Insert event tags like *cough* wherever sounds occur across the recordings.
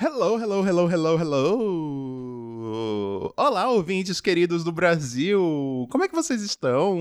Hello, hello, hello, hello, hello! Olá, ouvintes queridos do Brasil! Como é que vocês estão?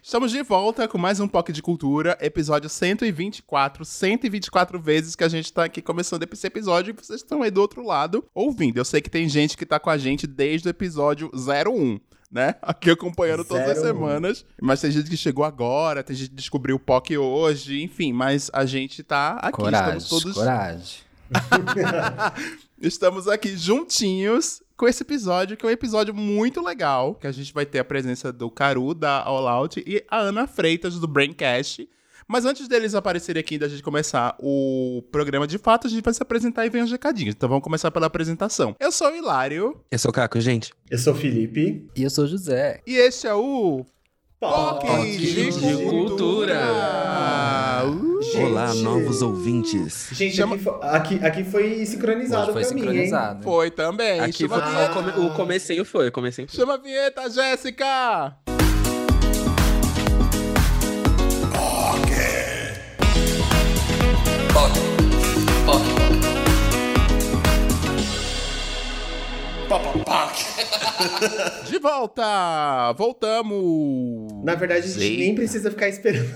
Estamos de volta com mais um POC de Cultura, episódio 124, 124 vezes que a gente tá aqui começando esse episódio e vocês estão aí do outro lado ouvindo. Eu sei que tem gente que tá com a gente desde o episódio 01 né? Aqui acompanhando todas as semanas. Mas tem gente que chegou agora, tem gente que descobriu o POC hoje, enfim, mas a gente tá aqui. Coragem, estamos todos. coragem. *laughs* Estamos aqui juntinhos com esse episódio, que é um episódio muito legal, que a gente vai ter a presença do Caru, da All Out, e a Ana Freitas, do Braincast. Mas antes deles aparecerem aqui, da gente começar o programa de fato, a gente vai se apresentar e vem os recadinhos. Então vamos começar pela apresentação. Eu sou o Hilário. Eu sou o Caco, gente. Eu sou o Felipe. E eu sou o José. E este é o POC de, de Cultura. Uh! Gente. Olá, novos ouvintes. Gente, Chama- aqui, aqui, aqui foi sincronizado Hoje foi pra mim, hein? sincronizado. Foi também. Aqui Chama, foi, a vinheta. o, come, o comecinho foi, o comecinho foi. Chama a vinheta, Jéssica! *laughs* De volta! Voltamos! Na verdade, a gente Sei. nem precisa ficar esperando.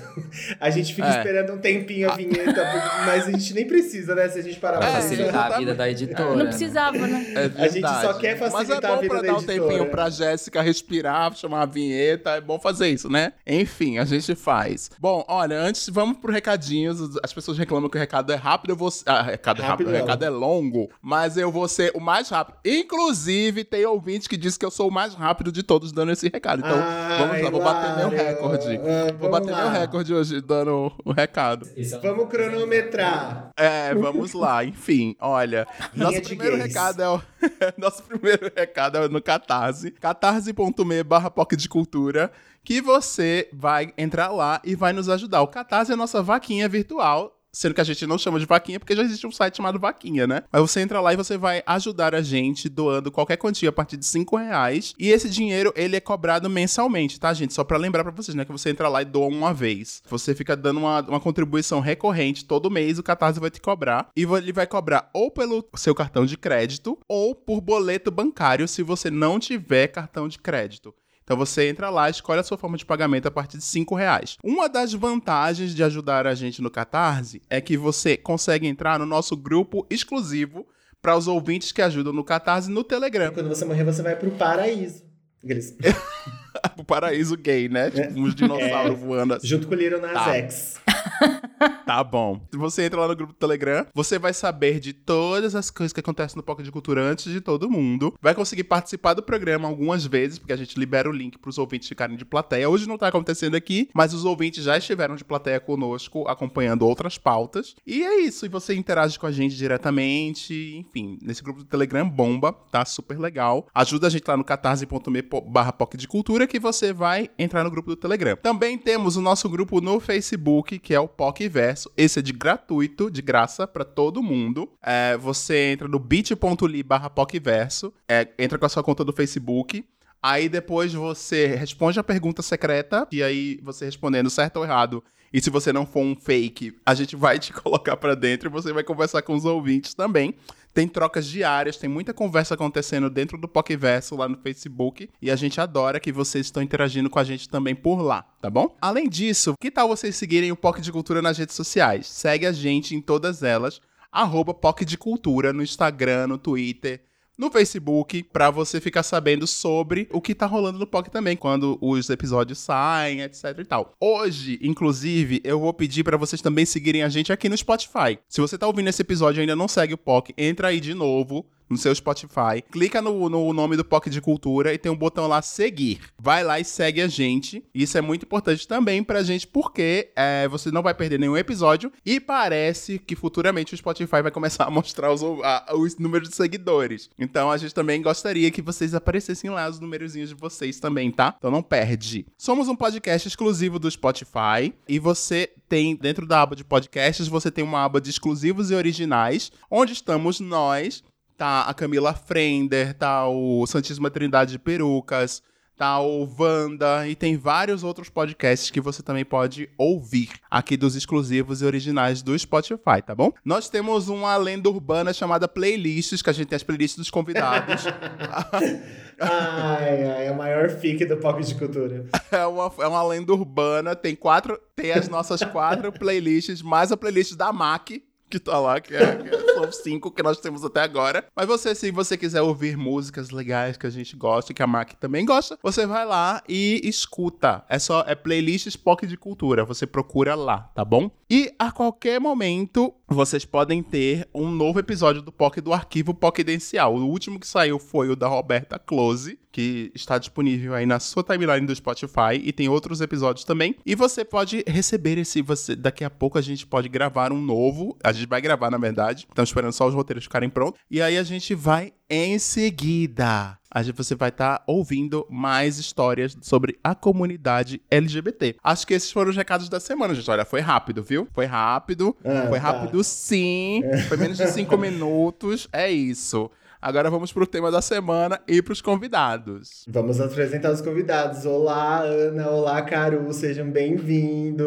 A gente fica É. esperando um tempinho a vinheta, mas a gente nem precisa, né? Se a gente parar É, pra Pra pensar. facilitar a vida da editora. Não precisava, né? É A gente só quer Mas facilitar é a bom vida pra da dar um editora. tempinho pra Jéssica respirar, chamar a vinheta. É bom fazer isso, né? Enfim, a gente faz. Bom, olha, antes vamos pro recadinhos. As pessoas reclamam que o recado é rápido. Eu vou. Ah, recado é rápido. Rápido O recado é longo. Mas eu vou ser o mais rápido. Inclusive, tem ouvinte que diz que eu sou o mais rápido de todos dando esse recado. Então, Ai, vamos lá, vou bater meu recorde. Ah, vou bater lá. meu recorde hoje dando o recado. Vamos cronometrar. É, vamos lá. Enfim, olha. Nosso primeiro recado é o. *laughs* nosso primeiro recado é no Catarse. catarse.me barra de Cultura. Que você vai entrar lá e vai nos ajudar. O Catarse é a nossa vaquinha virtual. Sendo que a gente não chama de vaquinha, porque já existe um site chamado Vaquinha, né? Mas você entra lá e você vai ajudar a gente doando qualquer quantia a partir de 5 reais. E esse dinheiro, ele é cobrado mensalmente, tá, gente? Só pra lembrar pra vocês, né? Que você entra lá e doa uma vez. Você fica dando uma, uma contribuição recorrente todo mês, o Catarse vai te cobrar. E ele vai cobrar ou pelo seu cartão de crédito ou por boleto bancário, se você não tiver cartão de crédito. Então você entra lá, escolhe a sua forma de pagamento a partir de 5 reais. Uma das vantagens de ajudar a gente no Catarse é que você consegue entrar no nosso grupo exclusivo para os ouvintes que ajudam no Catarse no Telegram. Quando você morrer, você vai pro paraíso. Aqueles- *laughs* o paraíso gay, né? Tipo, uns dinossauros voando assim. Junto com o Little Nas Tá. X. *laughs* Tá bom. Você entra lá no grupo do Telegram, você vai saber de todas as coisas que acontecem no Pocket de Cultura antes de todo mundo. Vai conseguir participar do programa algumas vezes, porque a gente libera o link pros ouvintes ficarem de plateia. Hoje não tá acontecendo aqui, mas os ouvintes já estiveram de plateia conosco, acompanhando outras pautas. E é isso. E você interage com a gente diretamente. Enfim, nesse grupo do Telegram bomba, tá super legal. Ajuda a gente lá no catarse.me barra de Cultura que você vai entrar no grupo do Telegram. Também temos o nosso grupo no Facebook, que é o POC Verso. Esse é de gratuito, de graça, pra todo mundo. É, você entra no bit.ly barra POCverso, é, entra com a sua conta do Facebook. Aí depois você responde a pergunta secreta, e aí você respondendo certo ou errado. E se você não for um fake, a gente vai *laughs* te colocar pra dentro e você vai conversar com os ouvintes também. Tem trocas diárias, tem muita conversa acontecendo dentro do Pokéverso lá no Facebook. E a gente adora que vocês estão interagindo com a gente também por lá, tá bom? Além disso, que tal vocês seguirem o POC de Cultura nas redes sociais? Segue a gente em todas elas. Arroba POC de Cultura no Instagram, no Twitter, no Facebook, pra você ficar sabendo sobre o que tá rolando no POC também, quando os episódios saem, etc e tal. Hoje, inclusive, eu vou pedir pra vocês também seguirem a gente aqui no Spotify. Se você tá ouvindo esse episódio e ainda não segue o POC, entra aí de novo no seu Spotify, clica no, no nome do POC de Cultura e tem um botão lá seguir. Vai lá e segue a gente. Isso é muito importante também pra gente, porque é, você não vai perder nenhum episódio e parece que futuramente o Spotify vai começar a mostrar os, a- os números de seguidores. Então a gente também gostaria que vocês aparecessem lá os numerozinhos de vocês também, tá? Então não perde. Somos um podcast exclusivo do Spotify e você tem dentro da aba de podcasts, você tem uma aba de exclusivos e originais, onde estamos nós, tá a Camila Frender, tá o Santíssima Trindade de Perucas, tá o Wanda e tem vários outros podcasts que você também pode ouvir aqui dos exclusivos e originais do Spotify, tá bom? Nós temos uma lenda urbana chamada Playlists, que a gente tem as playlists dos convidados. *laughs* Ai, ai, é o maior fique do Pocket de Cultura. *laughs* é, uma, é uma lenda urbana, tem quatro, tem as nossas quatro playlists, mais a playlist da MAC, que tá lá, que, é, que são cinco que nós temos até agora. Mas você, se você quiser ouvir músicas legais que a gente gosta, que a Mac também gosta, você vai lá e escuta. É só é playlists POC de cultura. Você procura lá, tá bom? E a qualquer momento vocês podem ter um novo episódio do POC do arquivo Poquidencial. O último que saiu foi o da Roberta Close, que está disponível aí na sua timeline do Spotify e tem outros episódios também. E você pode receber esse você daqui a pouco a gente pode gravar um novo. A gente vai gravar, na verdade. Estamos esperando só os roteiros ficarem prontos. E aí a gente vai em seguida a gente, você vai estar tá ouvindo mais histórias sobre a comunidade LGBT. Acho que esses foram os recados da semana, gente. Olha, foi rápido, viu? Foi rápido. Ah, foi tá. rápido, sim. Foi menos de cinco *laughs* minutos. É isso. Agora vamos pro tema da semana e pros convidados. Vamos apresentar os convidados. Olá, Ana. Olá, Caru. Sejam bem-vindos.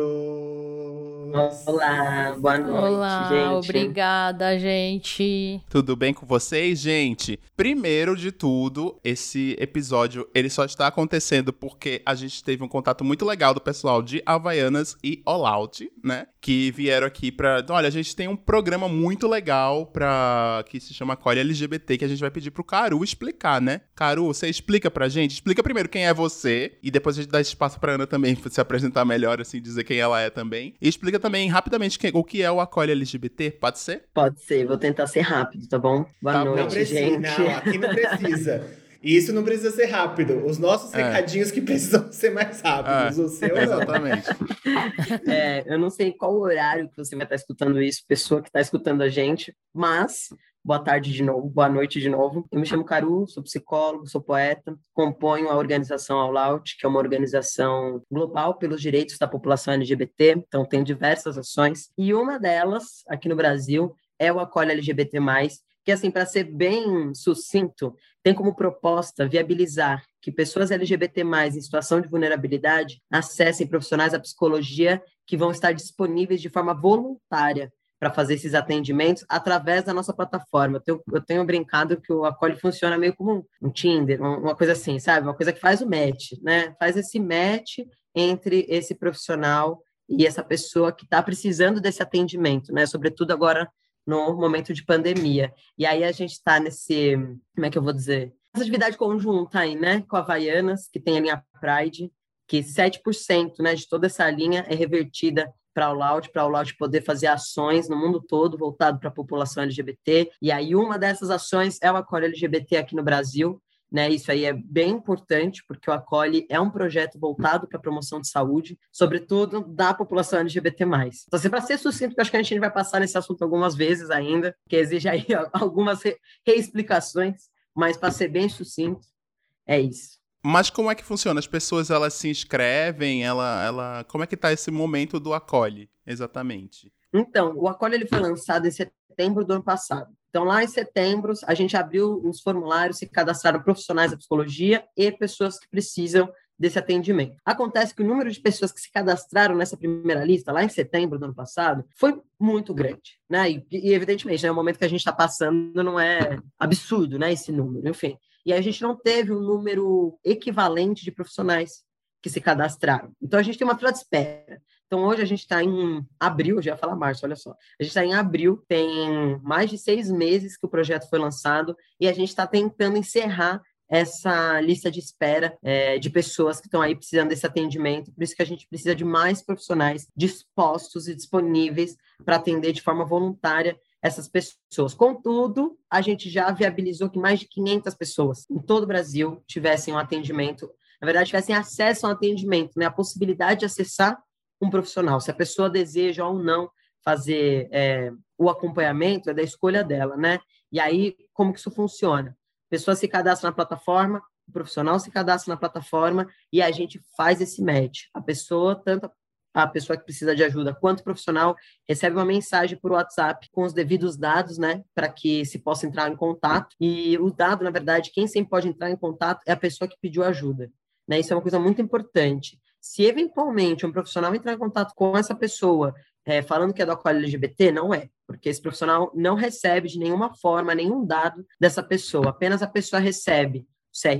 Olá, boa noite, Olá, gente. obrigada, gente. Tudo bem com vocês, gente? Primeiro de tudo, esse episódio ele só está acontecendo porque a gente teve um contato muito legal do pessoal de Havaianas e All Out, né? Que vieram aqui pra. Olha, a gente tem um programa muito legal pra. que se chama Core LGBT, que a gente vai pedir pro Caru explicar, né? Caru, você explica pra gente? Explica primeiro quem é você, e depois a gente dá espaço pra Ana também se apresentar melhor, assim, dizer quem ela é também. E explica também rapidamente o que é o Acolhe LGBT, pode ser? Pode ser, vou tentar ser rápido, tá bom? Boa Tá bom. Não noite, precisa, gente. não, aqui não precisa. E isso não precisa ser rápido. Os nossos É. recadinhos que precisam ser mais rápidos. O seu. Exatamente. *laughs* É, eu não sei qual horário que você vai estar escutando isso, pessoa que está escutando a gente, mas boa tarde de novo, boa noite de novo. Eu me chamo Caru, sou psicólogo, sou poeta, componho a organização All Out, que é uma organização global pelos direitos da população LGBT, então tem diversas ações, e uma delas, aqui no Brasil, é o Acolhe LGBT+, que assim, para ser bem sucinto, tem como proposta viabilizar que pessoas LGBT+, em situação de vulnerabilidade, acessem profissionais da psicologia que vão estar disponíveis de forma voluntária para fazer esses atendimentos através da nossa plataforma. Eu tenho, eu tenho brincado que o Acolhe funciona meio como um Tinder, um- uma coisa assim, sabe? Uma coisa que faz o match, né? Faz esse match entre esse profissional e essa pessoa que está precisando desse atendimento, né? Sobretudo agora no momento de pandemia. E aí a gente está nesse, como é que eu vou dizer? Essa atividade conjunta aí, né? Com a Havaianas, que tem a linha Pride, que 7% né, de toda essa linha é revertida para o Loud, para o Loud poder fazer ações no mundo todo voltado para a população LGBT. E aí uma dessas ações é o Acolhe LGBT aqui no Brasil. Né, isso aí é bem importante, porque o Acolhe é um projeto voltado para a promoção de saúde, sobretudo da população LGBT+. Então, assim, para ser sucinto, porque acho que a gente vai passar nesse assunto algumas vezes ainda, que exige aí *laughs* algumas re- reexplicações, mas para ser bem sucinto, é isso. Mas como é que funciona? As pessoas elas se inscrevem, ela, ela, como é que tá esse momento do acolhe, exatamente? Então, o Acolhe ele foi lançado em setembro do ano passado. Então, lá em setembro, a gente abriu os formulários, se cadastraram profissionais da psicologia e pessoas que precisam desse atendimento. Acontece que o número de pessoas que se cadastraram nessa primeira lista, lá em setembro do ano passado, foi muito grande, né? E, e, evidentemente, né, o momento que a gente está passando não é absurdo, né, esse número, enfim. E a gente não teve um número equivalente de profissionais que se cadastraram. Então, a gente tem uma fila de espera. Então, hoje a gente está em abril, já ia falar março, olha só. A gente está em abril, tem mais de seis meses que o projeto foi lançado e a gente está tentando encerrar essa lista de espera é, de pessoas que estão aí precisando desse atendimento. Por isso que a gente precisa de mais profissionais dispostos e disponíveis para atender de forma voluntária essas pessoas. Contudo, a gente já viabilizou que mais de 500 pessoas em todo o Brasil tivessem um atendimento, na verdade, tivessem acesso a um atendimento, né? a possibilidade de acessar um profissional. Se a pessoa deseja ou não fazer é, o acompanhamento, é da escolha dela, né? E aí, como que isso funciona? A pessoa se cadastra na plataforma, o profissional se cadastra na plataforma e a gente faz esse match. A pessoa, tanto a pessoa que precisa de ajuda quanto o profissional, recebe uma mensagem por WhatsApp com os devidos dados, né, para que se possa entrar em contato. E o dado, na verdade, quem sempre pode entrar em contato é a pessoa que pediu ajuda. Né? Isso é uma coisa muito importante. Se eventualmente um profissional entrar em contato com essa pessoa é, falando que é do acolho LGBT, não é, porque esse profissional não recebe de nenhuma forma nenhum dado dessa pessoa, apenas a pessoa recebe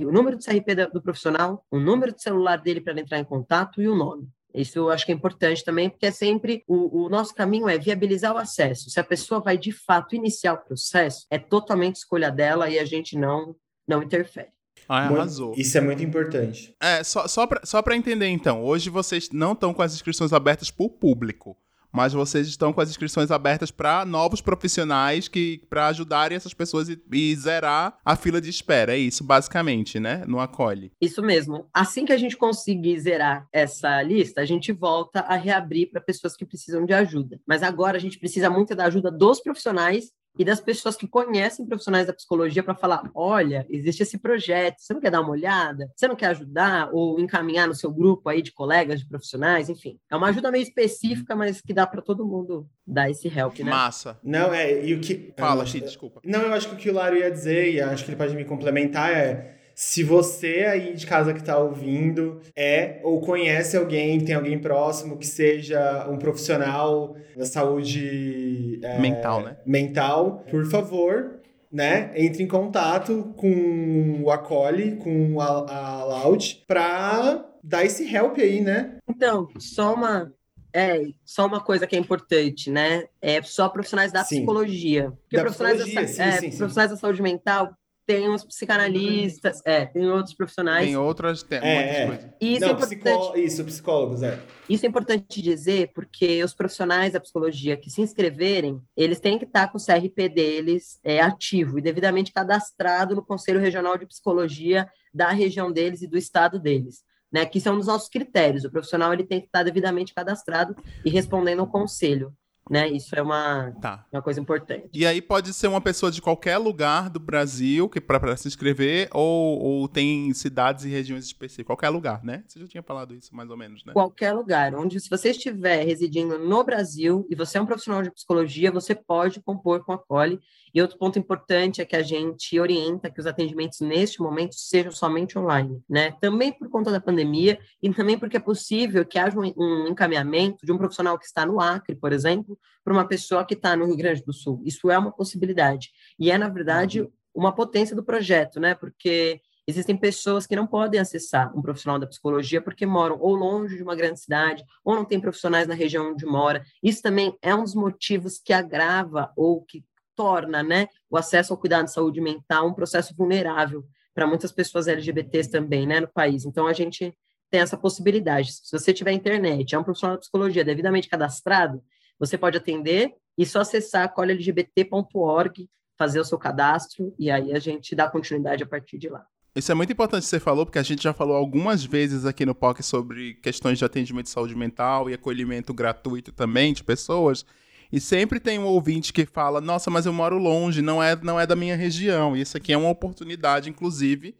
o número do CRP do profissional, o número de celular dele para entrar em contato e o nome. Isso eu acho que é importante também, porque é sempre o, o, nosso caminho é viabilizar o acesso. Se a pessoa vai de fato iniciar o processo, é totalmente escolha dela e a gente não não interfere. Ah, Muito- arrasou. Isso é muito importante. É, só, só, pra entender então, hoje vocês não estão com as inscrições abertas pro público, mas vocês estão com as inscrições abertas para novos profissionais que para ajudarem essas pessoas e, e zerar a fila de espera. É isso, basicamente, né? No acolhe. Isso mesmo. Assim que a gente conseguir zerar essa lista, a gente volta a reabrir para pessoas que precisam de ajuda. Mas agora a gente precisa muito da ajuda dos profissionais e das pessoas que conhecem profissionais da psicologia para falar: olha, existe esse projeto, você não quer dar uma olhada? Você não quer ajudar ou encaminhar no seu grupo aí de colegas, de profissionais? Enfim, é uma ajuda meio específica, mas que dá para todo mundo dar esse help, né? Massa. Não, é, e o que. Fala, eu- Chi, desculpa. Não, eu acho que o que o Lário ia dizer, e acho que ele pode me complementar, é se você aí de casa que tá ouvindo é ou conhece alguém, tem alguém próximo que seja um profissional da saúde é, Mental, né? mental, por favor, né, entre em contato com o Acolhe, com a, a Loud, pra dar esse help aí, né? Então, só uma é, só uma coisa que é importante, né? É só profissionais da Sim. psicologia. Porque Da profissionais, psicologia, da, sim, é, sim, sim. profissionais da saúde mental tem os psicanalistas, é, tem outros profissionais. Tem outras, tem É, muitas é. coisas. Isso é Não, importante. psicó- isso, psicólogos, é. Isso é importante dizer porque os profissionais da psicologia que se inscreverem, eles têm que estar com o CRP deles é, ativo e devidamente cadastrado no Conselho Regional de Psicologia da região deles e do estado deles. Né, que são os nossos critérios. O profissional ele tem que estar devidamente cadastrado e respondendo ao conselho. Né? Isso é uma, Tá. uma coisa importante. E aí pode ser uma pessoa de qualquer lugar do Brasil que para se inscrever ou, ou tem cidades e regiões específicas, qualquer lugar, né? Você já tinha falado isso mais ou menos, né? qualquer lugar, onde se você estiver residindo no Brasil e você é um profissional de psicologia, você pode compor com a Cole. E outro ponto importante é que a gente orienta que os atendimentos neste momento sejam somente online, né? Também por conta da pandemia e também porque é possível que haja um, encaminhamento de um profissional que está no Acre, por exemplo, para uma pessoa que está no Rio Grande do Sul. Isso é uma possibilidade. E é, na verdade, uma potência do projeto, né? Porque Existem pessoas que não podem acessar um profissional da psicologia porque moram ou longe de uma grande cidade, ou não tem profissionais na região onde mora. Isso também é um dos motivos que agrava ou que torna né, o acesso ao cuidado de saúde mental um processo vulnerável para muitas pessoas LGBTs também né, no país. Então, a gente tem essa possibilidade. Se você tiver internet, é um profissional da psicologia devidamente cadastrado, você pode atender e só acessar colhlgbt.org, fazer o seu cadastro, e aí a gente dá continuidade a partir de lá. Isso é muito importante que você falou, porque a gente já falou algumas vezes aqui no POC sobre questões de atendimento de saúde mental e acolhimento gratuito também de pessoas. E sempre tem um ouvinte que fala: Nossa, mas eu moro longe, não é, não é da minha região. E isso aqui é uma oportunidade, inclusive,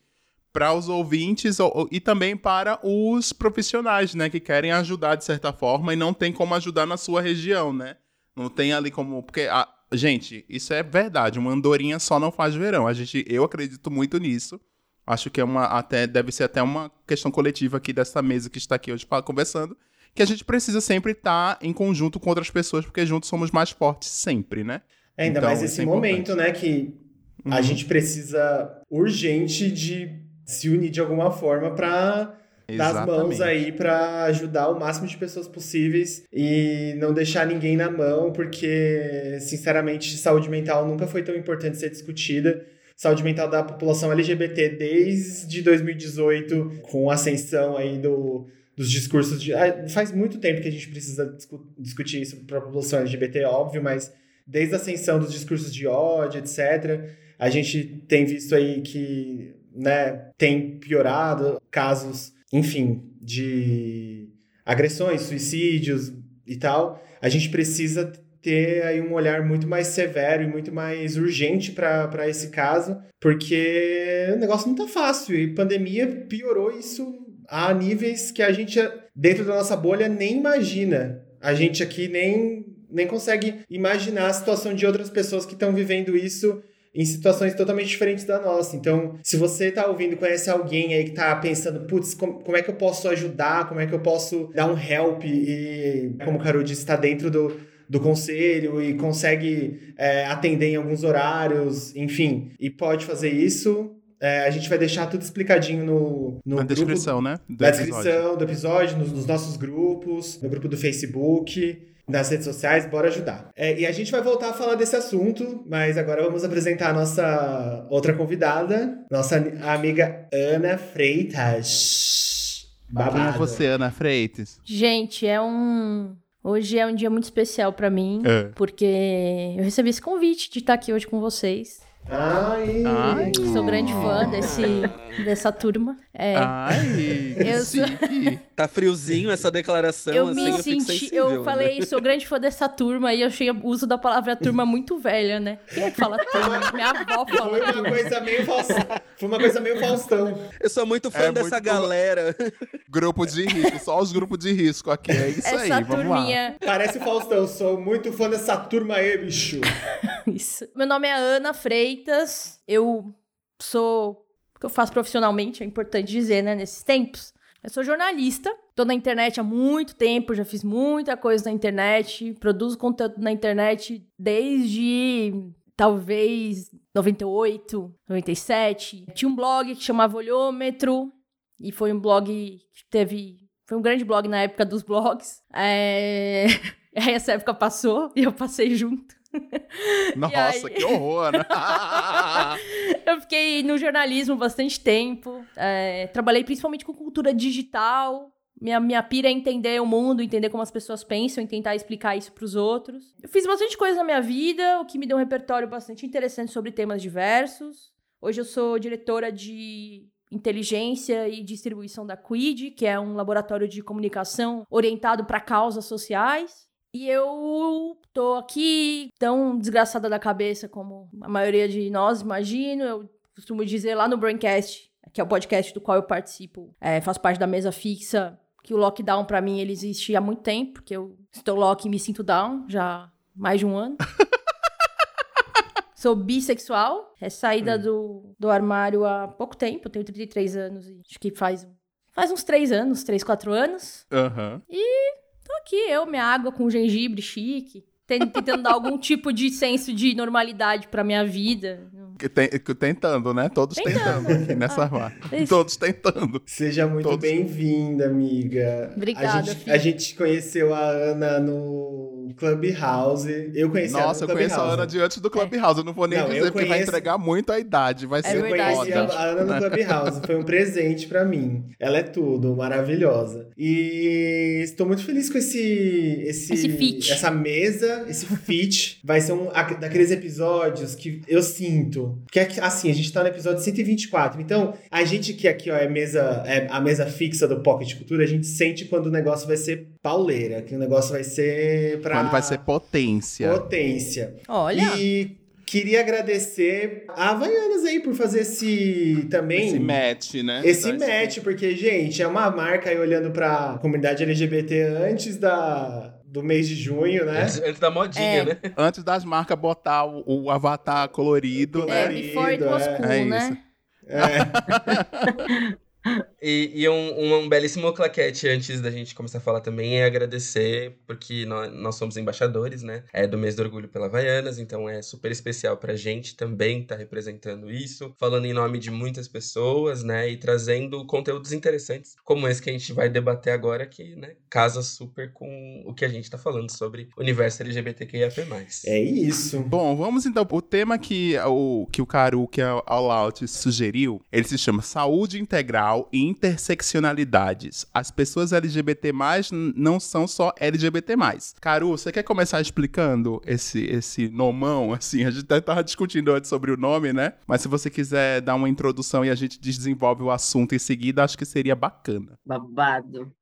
para os ouvintes ou- ou- e também para os profissionais, né, que querem ajudar de certa forma e não tem como ajudar na sua região, né? Não tem ali como. Porque, a- gente, isso é verdade. Uma andorinha só não faz verão. A gente, eu acredito muito nisso. Acho que é uma até deve ser até uma questão coletiva aqui dessa mesa que está aqui hoje conversando, que a gente precisa sempre estar em conjunto com outras pessoas, porque juntos somos mais fortes sempre, né? É, ainda Então, mais esse é momento, importante. né, que a Uhum. gente precisa urgente de se unir de alguma forma para dar as mãos aí para ajudar o máximo de pessoas possíveis e não deixar ninguém na mão, porque, sinceramente, saúde mental nunca foi tão importante ser discutida. Saúde mental da população LGBT desde 2018, com a ascensão aí do, dos discursos de. Faz muito tempo que a gente precisa discu- discutir isso para a população LGBT, óbvio, mas desde a ascensão dos discursos de ódio, etc., a gente tem visto aí que né, tem piorado casos, enfim, de agressões, suicídios e tal. A gente precisa ter aí um olhar muito mais severo e muito mais urgente para esse caso, porque o negócio não tá fácil e pandemia piorou isso a níveis que a gente, dentro da nossa bolha, nem imagina. A gente aqui nem, nem consegue imaginar a situação de outras pessoas que estão vivendo isso em situações totalmente diferentes da nossa. Então, se você tá ouvindo, conhece alguém aí que tá pensando, putz, como, como é que eu posso ajudar? Como é que eu posso dar um help? E, como o Caro disse, tá dentro do, do conselho e consegue é, atender em alguns horários, enfim, e pode fazer isso. É, a gente vai deixar tudo explicadinho no, no Na grupo descrição, né? do da episódio. descrição do episódio, nos, nos nossos grupos, no grupo do Facebook, nas redes sociais, bora ajudar. É, e a gente vai voltar a falar desse assunto, mas agora vamos apresentar a nossa outra convidada, nossa amiga Ana Freitas. É Babado. você, Ana Freitas? Gente, é um. Hoje é um dia muito especial pra mim, É. porque eu recebi esse convite de estar aqui hoje com vocês. Ai. Ai. Sou grande fã desse, *laughs* dessa turma. É, Ai, Eu sou-. *laughs* Tá friozinho essa declaração, eu assim, me eu fico senti, sensível, eu né? falei, sou grande fã dessa turma e eu achei o uso da palavra turma muito velha, né? Quem é que fala turma? *laughs* Minha avó Foi fala uma turma. coisa meio Faustão. Foi uma coisa meio Faustão. Eu sou muito fã É dessa muito- galera. Grupo de risco, só os grupos de risco aqui. É isso Essa aí, vamos lá. turminha. Parece Faustão. Sou muito fã dessa turma aí, bicho. *laughs* Isso. Meu nome é Ana Freitas. Eu sou. O que eu faço profissionalmente, é importante dizer, né? Nesses tempos. Eu sou jornalista. Tô na internet há muito tempo, já fiz muita coisa na internet. Produzo conteúdo na internet desde talvez 98, 97. Tinha um blog que chamava Olhômetro. E foi um blog que teve. Foi um grande blog na época dos blogs. É... *laughs* Essa época passou e eu passei junto. *laughs* Nossa, aí? que horror, né? *laughs* Eu fiquei no jornalismo bastante tempo. é, trabalhei principalmente com cultura digital. Minha, minha pira é entender o mundo, entender como as pessoas pensam e tentar explicar isso para os outros. Eu fiz bastante coisa na minha vida, o que me deu um repertório bastante interessante sobre temas diversos. Hoje eu sou diretora de inteligência e distribuição da Quid, que é um laboratório de comunicação orientado para causas sociais. E eu tô aqui tão desgraçada da cabeça como a maioria de nós, imagino. Eu costumo dizer lá no Braincast, que é o podcast do qual eu participo, é, faço parte da mesa fixa, que o lockdown pra mim ele existe há muito tempo, porque eu estou lock e me sinto down já há mais de um ano. *laughs* Sou bissexual, é saída do, do armário há pouco tempo, tenho 33 anos e acho que faz, faz uns 3 anos, 3, 4 anos. Aham. Tô aqui, eu, minha água com gengibre chique, ten- tentando dar algum *laughs* tipo de senso de normalidade pra minha vida. Tentando, né? Todos tentando, aqui nessa rua. Isso. Todos tentando. Seja muito Todos. bem-vinda, amiga. Obrigada, a gente, a gente conheceu a Ana no Clubhouse. Eu conheci Nossa, no eu conheço a. Ana de antes do Clubhouse. Eu não vou nem Não, eu dizer, porque vai conheço- entregar muito a idade. Vai ser Eu verdade, conheci foda. a a Ana no *laughs* Clubhouse. Foi um presente pra mim. Ela é tudo, maravilhosa. E estou muito feliz com esse, esse, Esse feat. essa mesa, esse feat. Vai ser um a- daqueles episódios que eu sinto. Que é que, assim, a gente tá no episódio 124. Então, a gente que aqui, ó, é mesa, é a mesa fixa do Pocket Cultura, a gente sente quando o negócio vai ser pauleira, que o negócio vai ser pra Quando vai ser potência. potência. Olha, E queria agradecer a Havaianas aí por fazer esse também. Esse match, né? Esse match, porque, gente, é uma marca aí olhando pra comunidade LGBT antes da, do mês de junho, né? Antes, antes da modinha, É. né? Antes das marcas botar o, o avatar colorido, é, né? before it was é. cool, É né? É. *laughs* *laughs* E, e um, um belíssimo claquete antes da gente começar a falar também é agradecer, porque nós, nós somos embaixadores, né? É do mês do orgulho pela Havaianas, então é super especial pra gente também estar representando isso, falando em nome de muitas pessoas, né? E trazendo conteúdos interessantes, como esse que a gente vai debater agora, que, né, casa super com o que a gente tá falando sobre o universo LGBTQIAP+. É isso. Bom, vamos então. O tema que o, que o Caru, que a All Out sugeriu, ele se chama Saúde Integral e Interseccionalidades. As pessoas LGBT+, não são só LGBT+. Caru, você quer começar explicando esse, esse nomão, *laughs* assim? A gente até tava discutindo antes sobre o nome, né? Mas se você quiser dar uma introdução e a gente desenvolve o assunto em seguida, acho que seria bacana. Babado.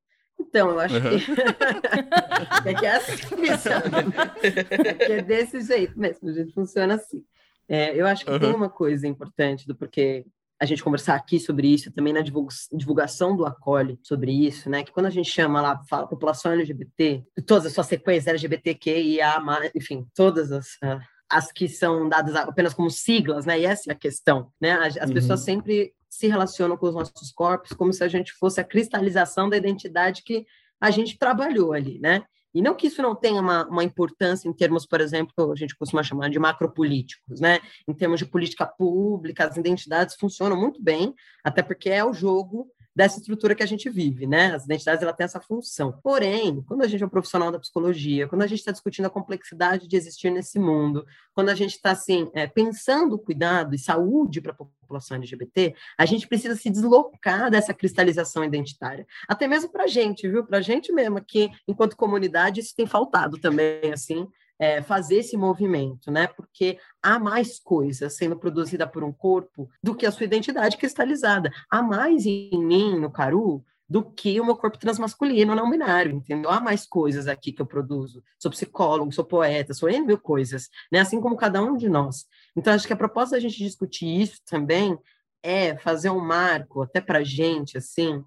Então, eu acho Uhum. que... *laughs* é que é assim funciona. É que é desse jeito mesmo, a gente funciona assim. É, eu acho que tem Uhum. uma coisa importante do porquê a gente conversar aqui sobre isso, também na divulga- divulgação do acolhe sobre isso, né? Que quando a gente chama lá, fala população LGBT, todas as suas sequências LGBTQIA, enfim, todas as, ah, as que são dadas apenas como siglas, né? E essa é a questão, né? As, as Uhum. pessoas sempre se relacionam com os nossos corpos como se a gente fosse a cristalização da identidade que a gente trabalhou ali, né? E não que isso não tenha uma, uma importância em termos, por exemplo, a gente costuma chamar de macropolíticos, né? Em termos de política pública, as identidades funcionam muito bem, até porque é o jogo dessa estrutura que a gente vive, né? As identidades ela tem essa função. Porém, quando a gente é um profissional da psicologia, quando a gente está discutindo a complexidade de existir nesse mundo, quando a gente está assim é, pensando cuidado e saúde para a população LGBT, a gente precisa se deslocar dessa cristalização identitária, até mesmo para a gente, viu? Para a gente mesmo aqui, enquanto comunidade, isso tem faltado também, assim. É, fazer esse movimento, né? Porque há mais coisa sendo produzida por um corpo do que a sua identidade cristalizada. Há mais em mim, no Caru, do que o meu corpo transmasculino não binário, entendeu? Há mais coisas aqui que eu produzo. Sou psicólogo, sou poeta, sou N mil coisas, né? Assim como cada um de nós. Então, acho que a proposta da gente discutir isso também é fazer um marco, até para gente, assim,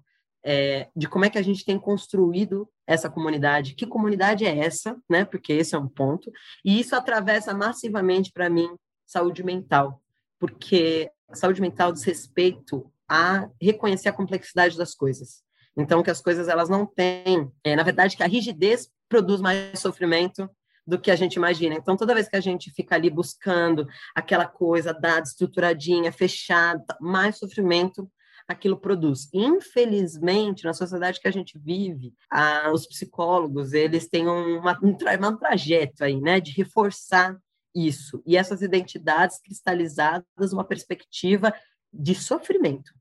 é, de como é que a gente tem construído essa comunidade. Que comunidade é essa, né? Porque esse é um ponto. E isso atravessa massivamente, para mim, saúde mental. Porque saúde mental diz respeito a reconhecer a complexidade das coisas. Então, que as coisas elas não têm, é, na verdade, que a rigidez produz mais sofrimento do que a gente imagina. Então, toda vez que a gente fica ali buscando aquela coisa dada, estruturadinha, fechada, mais sofrimento aquilo produz. Infelizmente, na sociedade que a gente vive, a, os psicólogos, eles têm uma, um, um trajeto aí, né, de reforçar isso. E essas identidades cristalizadas, uma perspectiva de sofrimento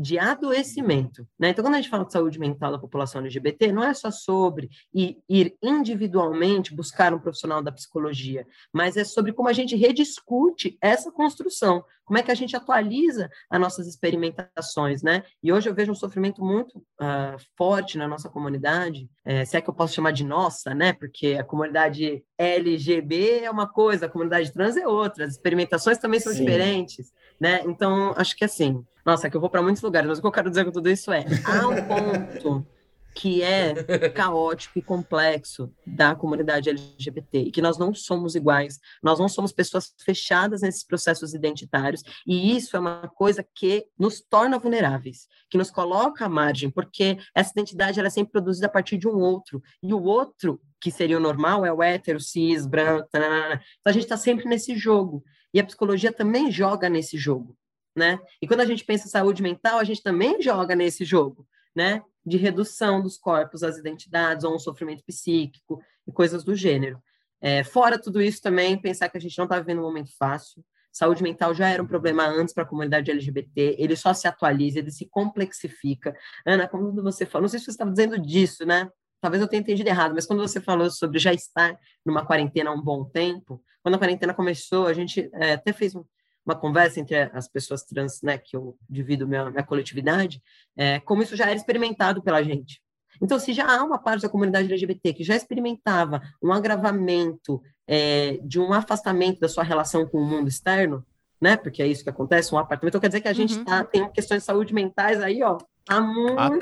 de adoecimento. Né? Então, quando a gente fala de saúde mental da população LGBT, não é só sobre ir individualmente buscar um profissional da psicologia, mas é sobre como a gente rediscute essa construção, como é que a gente atualiza as nossas experimentações. Né? E hoje eu vejo um sofrimento muito uh, forte na nossa comunidade, é, se é que eu posso chamar de nossa, né? porque a comunidade LGB é uma coisa, a comunidade trans é outra, as experimentações também são Sim. diferentes. Né? Então, acho que assim, nossa, que eu vou para muitos lugares, mas o que eu quero dizer com tudo isso é: há um ponto que é caótico e complexo da comunidade LGBT e que nós não somos iguais, nós não somos pessoas fechadas nesses processos identitários e isso é uma coisa que nos torna vulneráveis, que nos coloca à margem, porque essa identidade ela é sempre produzida a partir de um outro e o outro que seria o normal é o hétero, cis, branco, tanana. então a gente está sempre nesse jogo e a psicologia também joga nesse jogo né? E quando a gente pensa em saúde mental, a gente também joga nesse jogo, né? De redução dos corpos, as identidades, ou um sofrimento psíquico e coisas do gênero. É, fora tudo isso também, pensar que a gente não está vivendo um momento fácil. Saúde mental já era um problema antes para a comunidade LGBT, ele só se atualiza, ele se complexifica. Ana, como você falou, não sei se você estava dizendo disso, né? Talvez eu tenha entendido errado, mas quando você falou sobre já estar numa quarentena há um bom tempo, quando a quarentena começou, a gente é, até fez um, uma conversa entre as pessoas trans, né, que eu divido minha, minha coletividade, é, como isso já era experimentado pela gente. Então, se já há uma parte da comunidade LGBT que já experimentava um agravamento é, de um afastamento da sua relação com o mundo externo, né, porque é isso que acontece, um apartamento, então quer dizer que a gente uhum. tá, tem questões de saúde mentais aí, ó, há muito há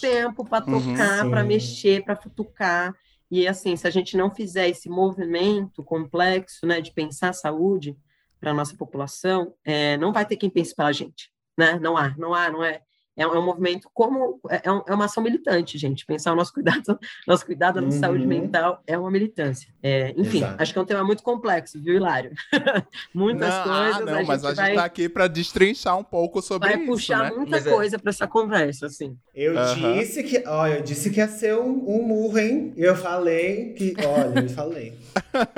tempo para tocar, uhum, para mexer, para futucar. E assim, se a gente não fizer esse movimento complexo, né, de pensar saúde, para a nossa população, é, não vai ter quem pense pela gente, né? Não há, não há, não é. É um, é um movimento como é, um, é, uma ação militante, gente. Pensar o nosso cuidado, *laughs* nosso cuidado uhum. saúde mental é uma militância. É, enfim, Exato. acho que é um tema muito complexo, viu, Hilário? *laughs* Muitas não, coisas. Ah, não, a mas a gente vai, está aqui para destrinchar um pouco sobre vai isso. Vai puxar né? muita mas coisa é... para essa conversa, assim. Eu uhum. disse que, olha, eu disse que ia ser um, um murro, hein? Eu falei que, olha, eu falei.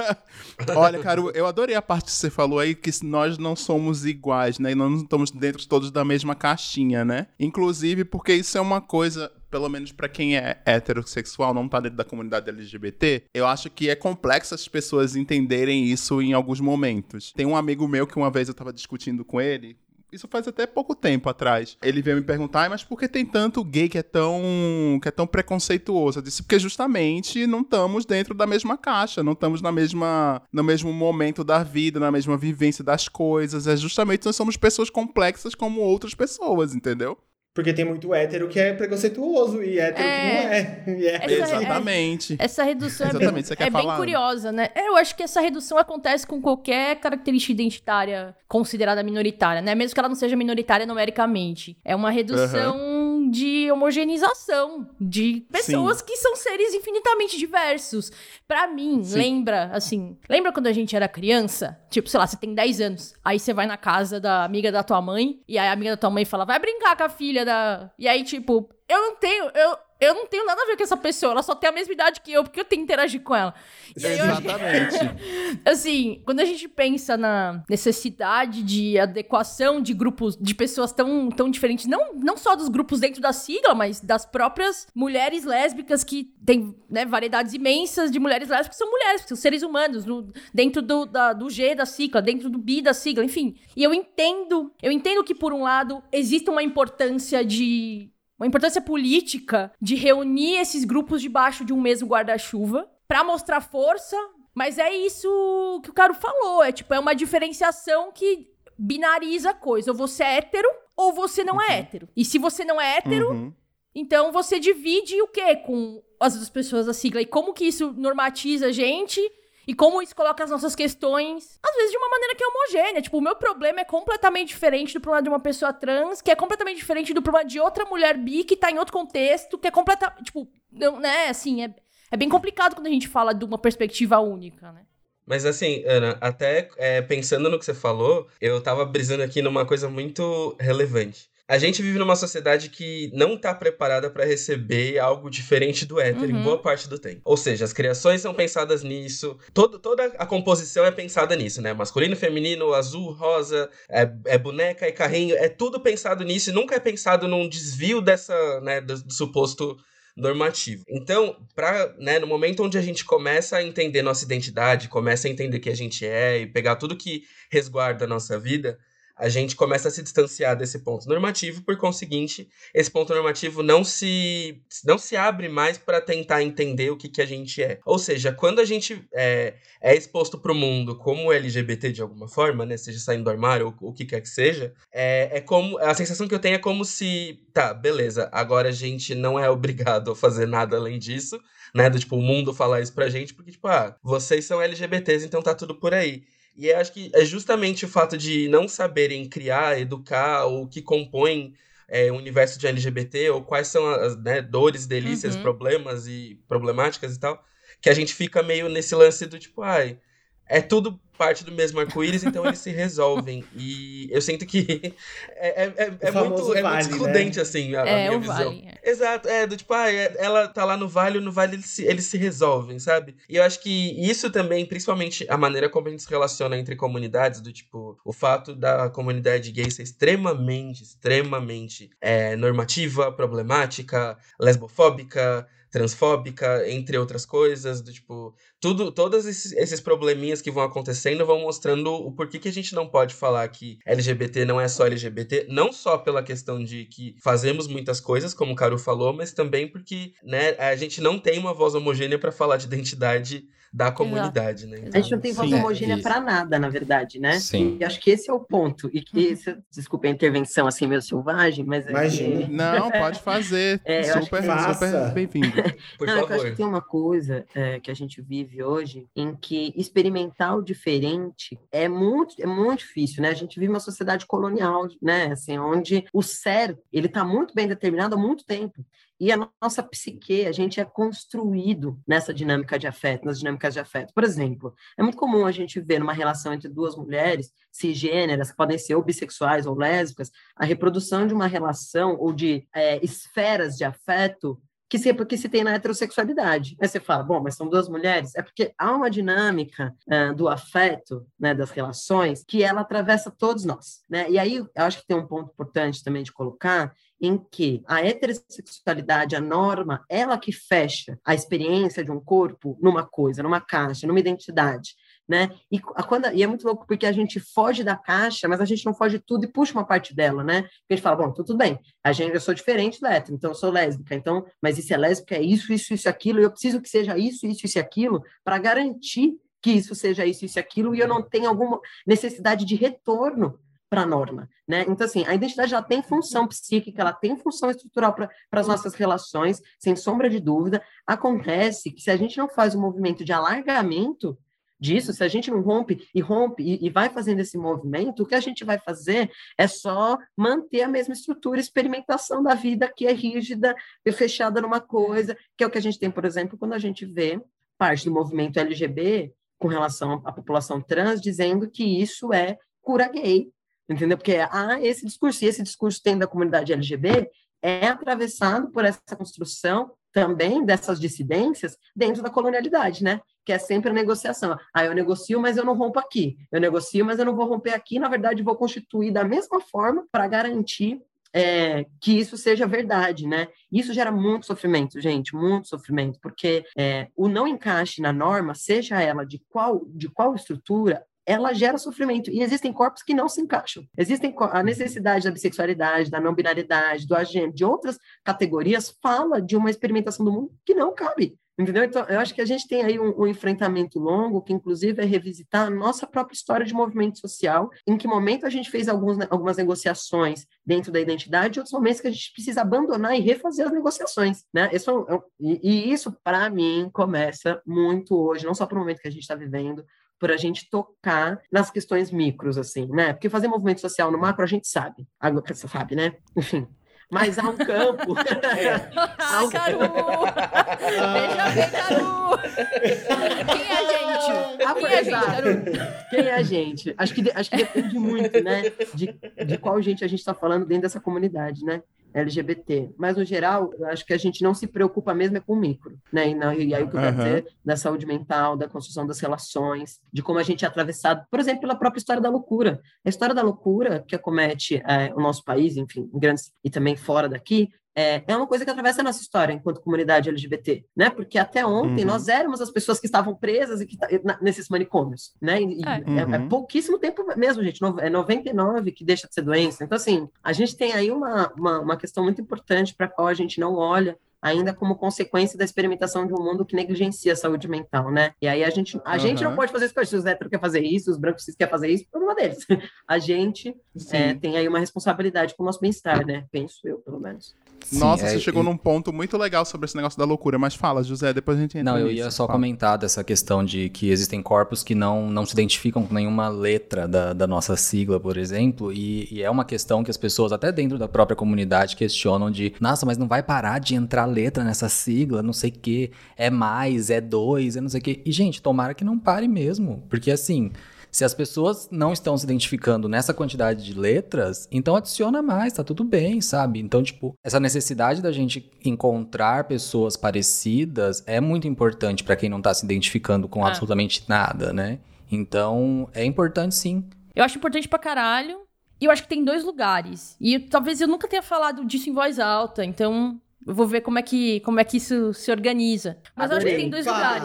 *laughs* olha, Caro, eu adorei a parte que você falou aí que nós não somos iguais, né? E nós não estamos dentro todos da mesma caixinha, né? Inclusive porque isso é uma coisa pelo menos para quem é heterossexual, não tá dentro da comunidade LGBT, eu acho que é complexo as pessoas entenderem isso em alguns momentos. Tem um amigo meu que uma vez eu tava discutindo com ele, isso faz até pouco tempo atrás. Ele veio me perguntar, mas por que tem tanto gay que é tão que é tão preconceituoso? Eu disse porque justamente não estamos dentro da mesma caixa, não estamos na mesma no mesmo momento da vida, na mesma vivência das coisas. É justamente nós somos pessoas complexas como outras pessoas, entendeu? Porque tem muito hétero que é preconceituoso e hétero É. que não é. *laughs* E é Essa- Exatamente. Essa redução é Exatamente, bem, você quer é bem falar? curiosa, né? Eu acho que essa redução acontece com qualquer característica identitária considerada minoritária, né? Mesmo que ela não seja minoritária numericamente. É uma redução de homogeneização de pessoas que são seres infinitamente diversos. Pra mim, Sim. lembra, assim... Lembra quando a gente era criança? Tipo, sei lá, você tem 10 anos. Aí você vai na casa da amiga da tua mãe. E aí a amiga da tua mãe fala, vai brincar com a filha da... E aí, tipo, eu não tenho... Eu, eu não tenho nada a ver com essa pessoa. Ela só tem a mesma idade que eu, porque eu tenho que interagir com ela. Eu Exatamente. *laughs* Assim, quando a gente pensa na necessidade de adequação de grupos, de pessoas tão, tão diferentes, não, não só dos grupos dentro da sigla, mas das próprias mulheres lésbicas que tem né, variedades imensas de mulheres lésbicas que são mulheres, são seres humanos, no- dentro do, da- do G da sigla, dentro do B da sigla, enfim. E eu entendo, eu entendo que, por um lado, existe uma importância de. Uma importância política de reunir esses grupos debaixo de um mesmo guarda-chuva pra mostrar força, mas é isso que o Caro falou. É tipo, é uma diferenciação que binariza a coisa. Ou você é hétero, ou você não é hétero. E se você não é hétero, Uhum. então você divide o quê com as outras pessoas da sigla? E como que isso normatiza a gente? E como isso coloca as nossas questões, às vezes de uma maneira que é homogênea. Tipo, o meu problema é completamente diferente do problema de uma pessoa trans, que é completamente diferente do problema de outra mulher bi que tá em outro contexto, que é completamente. Tipo, não, né? Assim, é, é bem complicado quando a gente fala de uma perspectiva única, né? Mas assim, Ana, até é, pensando no que você falou, eu tava brisando aqui numa coisa muito relevante. A gente vive numa sociedade que não tá preparada para receber algo diferente do hétero em Uhum. boa parte do tempo. Ou seja, as criações são pensadas nisso, todo, toda a composição é pensada nisso, né? Masculino, feminino, azul, rosa, é, é boneca e carrinho, é tudo pensado nisso e nunca é pensado num desvio dessa, né, do, do suposto normativo. Então, pra, né, no momento onde a gente começa a entender nossa identidade, começa a entender que a gente é e pegar tudo que resguarda a nossa vida, a gente começa a se distanciar desse ponto normativo, por conseguinte, esse ponto normativo não se não se abre mais para tentar entender o que, que a gente é. Ou seja, quando a gente é, é exposto para o mundo como LGBT de alguma forma, né, seja saindo do armário ou o que quer que seja, é, é como a sensação que eu tenho é como se, tá, beleza, agora a gente não é obrigado a fazer nada além disso, né, do tipo o mundo falar isso pra gente, porque tipo, ah, vocês são LGBTs, então tá tudo por aí. E acho que é justamente o fato de não saberem criar, educar o que compõe é, o universo de LGBT, ou quais são as né, dores, delícias, Uhum. problemas e problemáticas e tal, que a gente fica meio nesse lance do tipo, ai, é tudo parte do mesmo arco-íris, então eles se resolvem. E eu sinto que *laughs* é, é, é, é famoso muito, é vale, muito excludente, assim, a, a é, minha o visão. vale. é. Exato, é, do tipo, ah, é- ela tá lá no vale, no vale eles se, eles se resolvem, sabe? E eu acho que isso também, principalmente a maneira como a gente se relaciona entre comunidades, do tipo, o fato da comunidade gay ser extremamente, extremamente é, normativa, problemática, lesbofóbica, transfóbica, entre outras coisas, do tipo, tudo, todos esses, esses probleminhas que vão acontecendo vão mostrando o porquê que a gente não pode falar que LGBT não é só LGBT, não só pela questão de que fazemos muitas coisas, como o Caru falou, mas também porque, né, a gente não tem uma voz homogênea para falar de identidade da comunidade, né? A gente não tem voz homogênea isso. para nada, na verdade, né? Sim. E acho que esse é o ponto. E que, esse, desculpa a intervenção assim meio selvagem, mas é Imagina. que- Não, pode fazer. *laughs* É, acho super, super bem-vindo. *laughs* Por Não, é que eu acho favor. que tem uma coisa é, que a gente vive hoje em que experimentar o diferente é muito, é muito difícil, né? A gente vive uma sociedade colonial, né? Assim, onde o certo, ele está muito bem determinado há muito tempo. E a nossa psique, a gente é construído nessa dinâmica de afeto, nas dinâmicas de afeto. Por exemplo, é muito comum a gente ver numa relação entre duas mulheres cisgêneras, que podem ser ou bissexuais ou lésbicas, a reprodução de uma relação ou de é, esferas de afeto que se, que se tem na heterossexualidade. Aí você fala, bom, mas são duas mulheres? É porque há uma dinâmica ah, do afeto, né, das relações, que ela atravessa todos nós. Né? E aí, eu acho que tem um ponto importante também de colocar, em que a heterossexualidade, a norma, ela que fecha a experiência de um corpo numa coisa, numa caixa, numa identidade. Né? E, a- quando, e é muito louco porque a gente foge da caixa, mas a gente não foge de tudo e puxa uma parte dela, né? Porque a gente fala, bom, tudo bem, a gente, eu sou diferente do hétero, então eu sou lésbica, então, mas isso é lésbica, é isso, isso, isso, aquilo, e eu preciso que seja isso, isso, isso e aquilo, para garantir que isso seja isso, isso e aquilo, e eu não tenho alguma necessidade de retorno para a norma, né? Então, assim, a identidade já tem função psíquica, ela tem função estrutural para as nossas relações, sem sombra de dúvida. Acontece que se a gente não faz um movimento de alargamento disso, se a gente não rompe e rompe e, e, vai fazendo esse movimento, o que a gente vai fazer é só manter a mesma estrutura, experimentação da vida que é rígida e fechada numa coisa, que é o que a gente tem, por exemplo, quando a gente vê parte do movimento LGB com relação à população trans dizendo que isso é cura gay, entendeu? Porque ah, esse discurso, e esse discurso tem da comunidade LGBT, é atravessado por essa construção também dessas dissidências dentro da colonialidade, né? Que é sempre a negociação. Ah, eu negocio, mas eu não rompo aqui. Eu negocio, mas eu não vou romper aqui. Na verdade, vou constituir da mesma forma para garantir é, que isso seja verdade, né? Isso gera muito sofrimento, gente, muito sofrimento, porque é, o não encaixe na norma, seja ela de qual de qual estrutura, ela gera sofrimento. E existem corpos que não se encaixam. Existem a necessidade da bissexualidade, da não binaridade, do agente, de outras categorias, fala de uma experimentação do mundo que não cabe. Entendeu? Então, eu acho que a gente tem aí um, um, enfrentamento longo, que inclusive é revisitar a nossa própria história de movimento social, em que momento a gente fez alguns, algumas negociações dentro da identidade, e outros momentos que a gente precisa abandonar e refazer as negociações. Né? Isso, é é e, e isso, para mim, começa muito hoje, não só para o momento que a gente está vivendo, por a gente tocar nas questões micros, assim, né? Porque fazer movimento social no macro a gente sabe, você sabe, né? Enfim, mas há um campo. *laughs* ah, um... *laughs* Caru! Veja bem, Caru! Quem é a gente? Ah, Quem é a gente, Caru? Quem é a gente? Acho que, acho que depende muito, né? De, de qual gente a gente está falando dentro dessa comunidade, né? LGBT. Mas, no geral, eu acho que a gente não se preocupa mesmo é com o micro, né? E, não, e aí o que eu quero dizer da saúde mental, da construção das relações, de como a gente é atravessado, por exemplo, pela própria história da loucura. A história da loucura que acomete é, o nosso país, enfim, em grandes e também fora daqui, é, é uma coisa que atravessa a nossa história enquanto comunidade LGBT, né? Porque até ontem uhum. nós éramos as pessoas que estavam presas e que nesses manicômios, né? E, é. É, é uhum. é, pouquíssimo tempo mesmo, gente. No, é 99 que deixa de ser doença. Então, assim, a gente tem aí uma, uma, uma questão muito importante para a qual a gente não olha ainda como consequência da experimentação de um mundo que negligencia a saúde mental, né? E aí a gente, a uhum. gente não pode fazer isso, se os héteros querem fazer isso, os brancos cis querem fazer isso, problema deles. *laughs* A gente é, tem aí uma responsabilidade com o nosso bem-estar, né? Penso eu, pelo menos. Sim, Nossa, é, você chegou e... num ponto muito legal sobre esse negócio da loucura, mas fala, José, depois a gente entra Não, eu nisso, ia só fala. comentar dessa questão de que existem corpos que não, não se identificam com nenhuma letra da, da nossa sigla, por exemplo, e, e, é uma questão que as pessoas, até dentro da própria comunidade, questionam de, nossa, mas não vai parar de entrar letra nessa sigla, não sei o que, é mais, é dois, é não sei o que. E, gente, tomara que não pare mesmo, porque assim... Se as pessoas não estão se identificando nessa quantidade de letras, então adiciona mais, tá tudo bem, sabe? Então, tipo, essa necessidade da gente encontrar pessoas parecidas é muito importante para quem não tá se identificando com ah. absolutamente nada, né? Então, é importante sim. Eu acho importante pra caralho. E eu acho que tem dois lugares. E talvez eu nunca tenha falado disso em voz alta, então eu vou ver como é que, como é que isso se organiza. Mas Adorei. eu acho que tem dois lugares.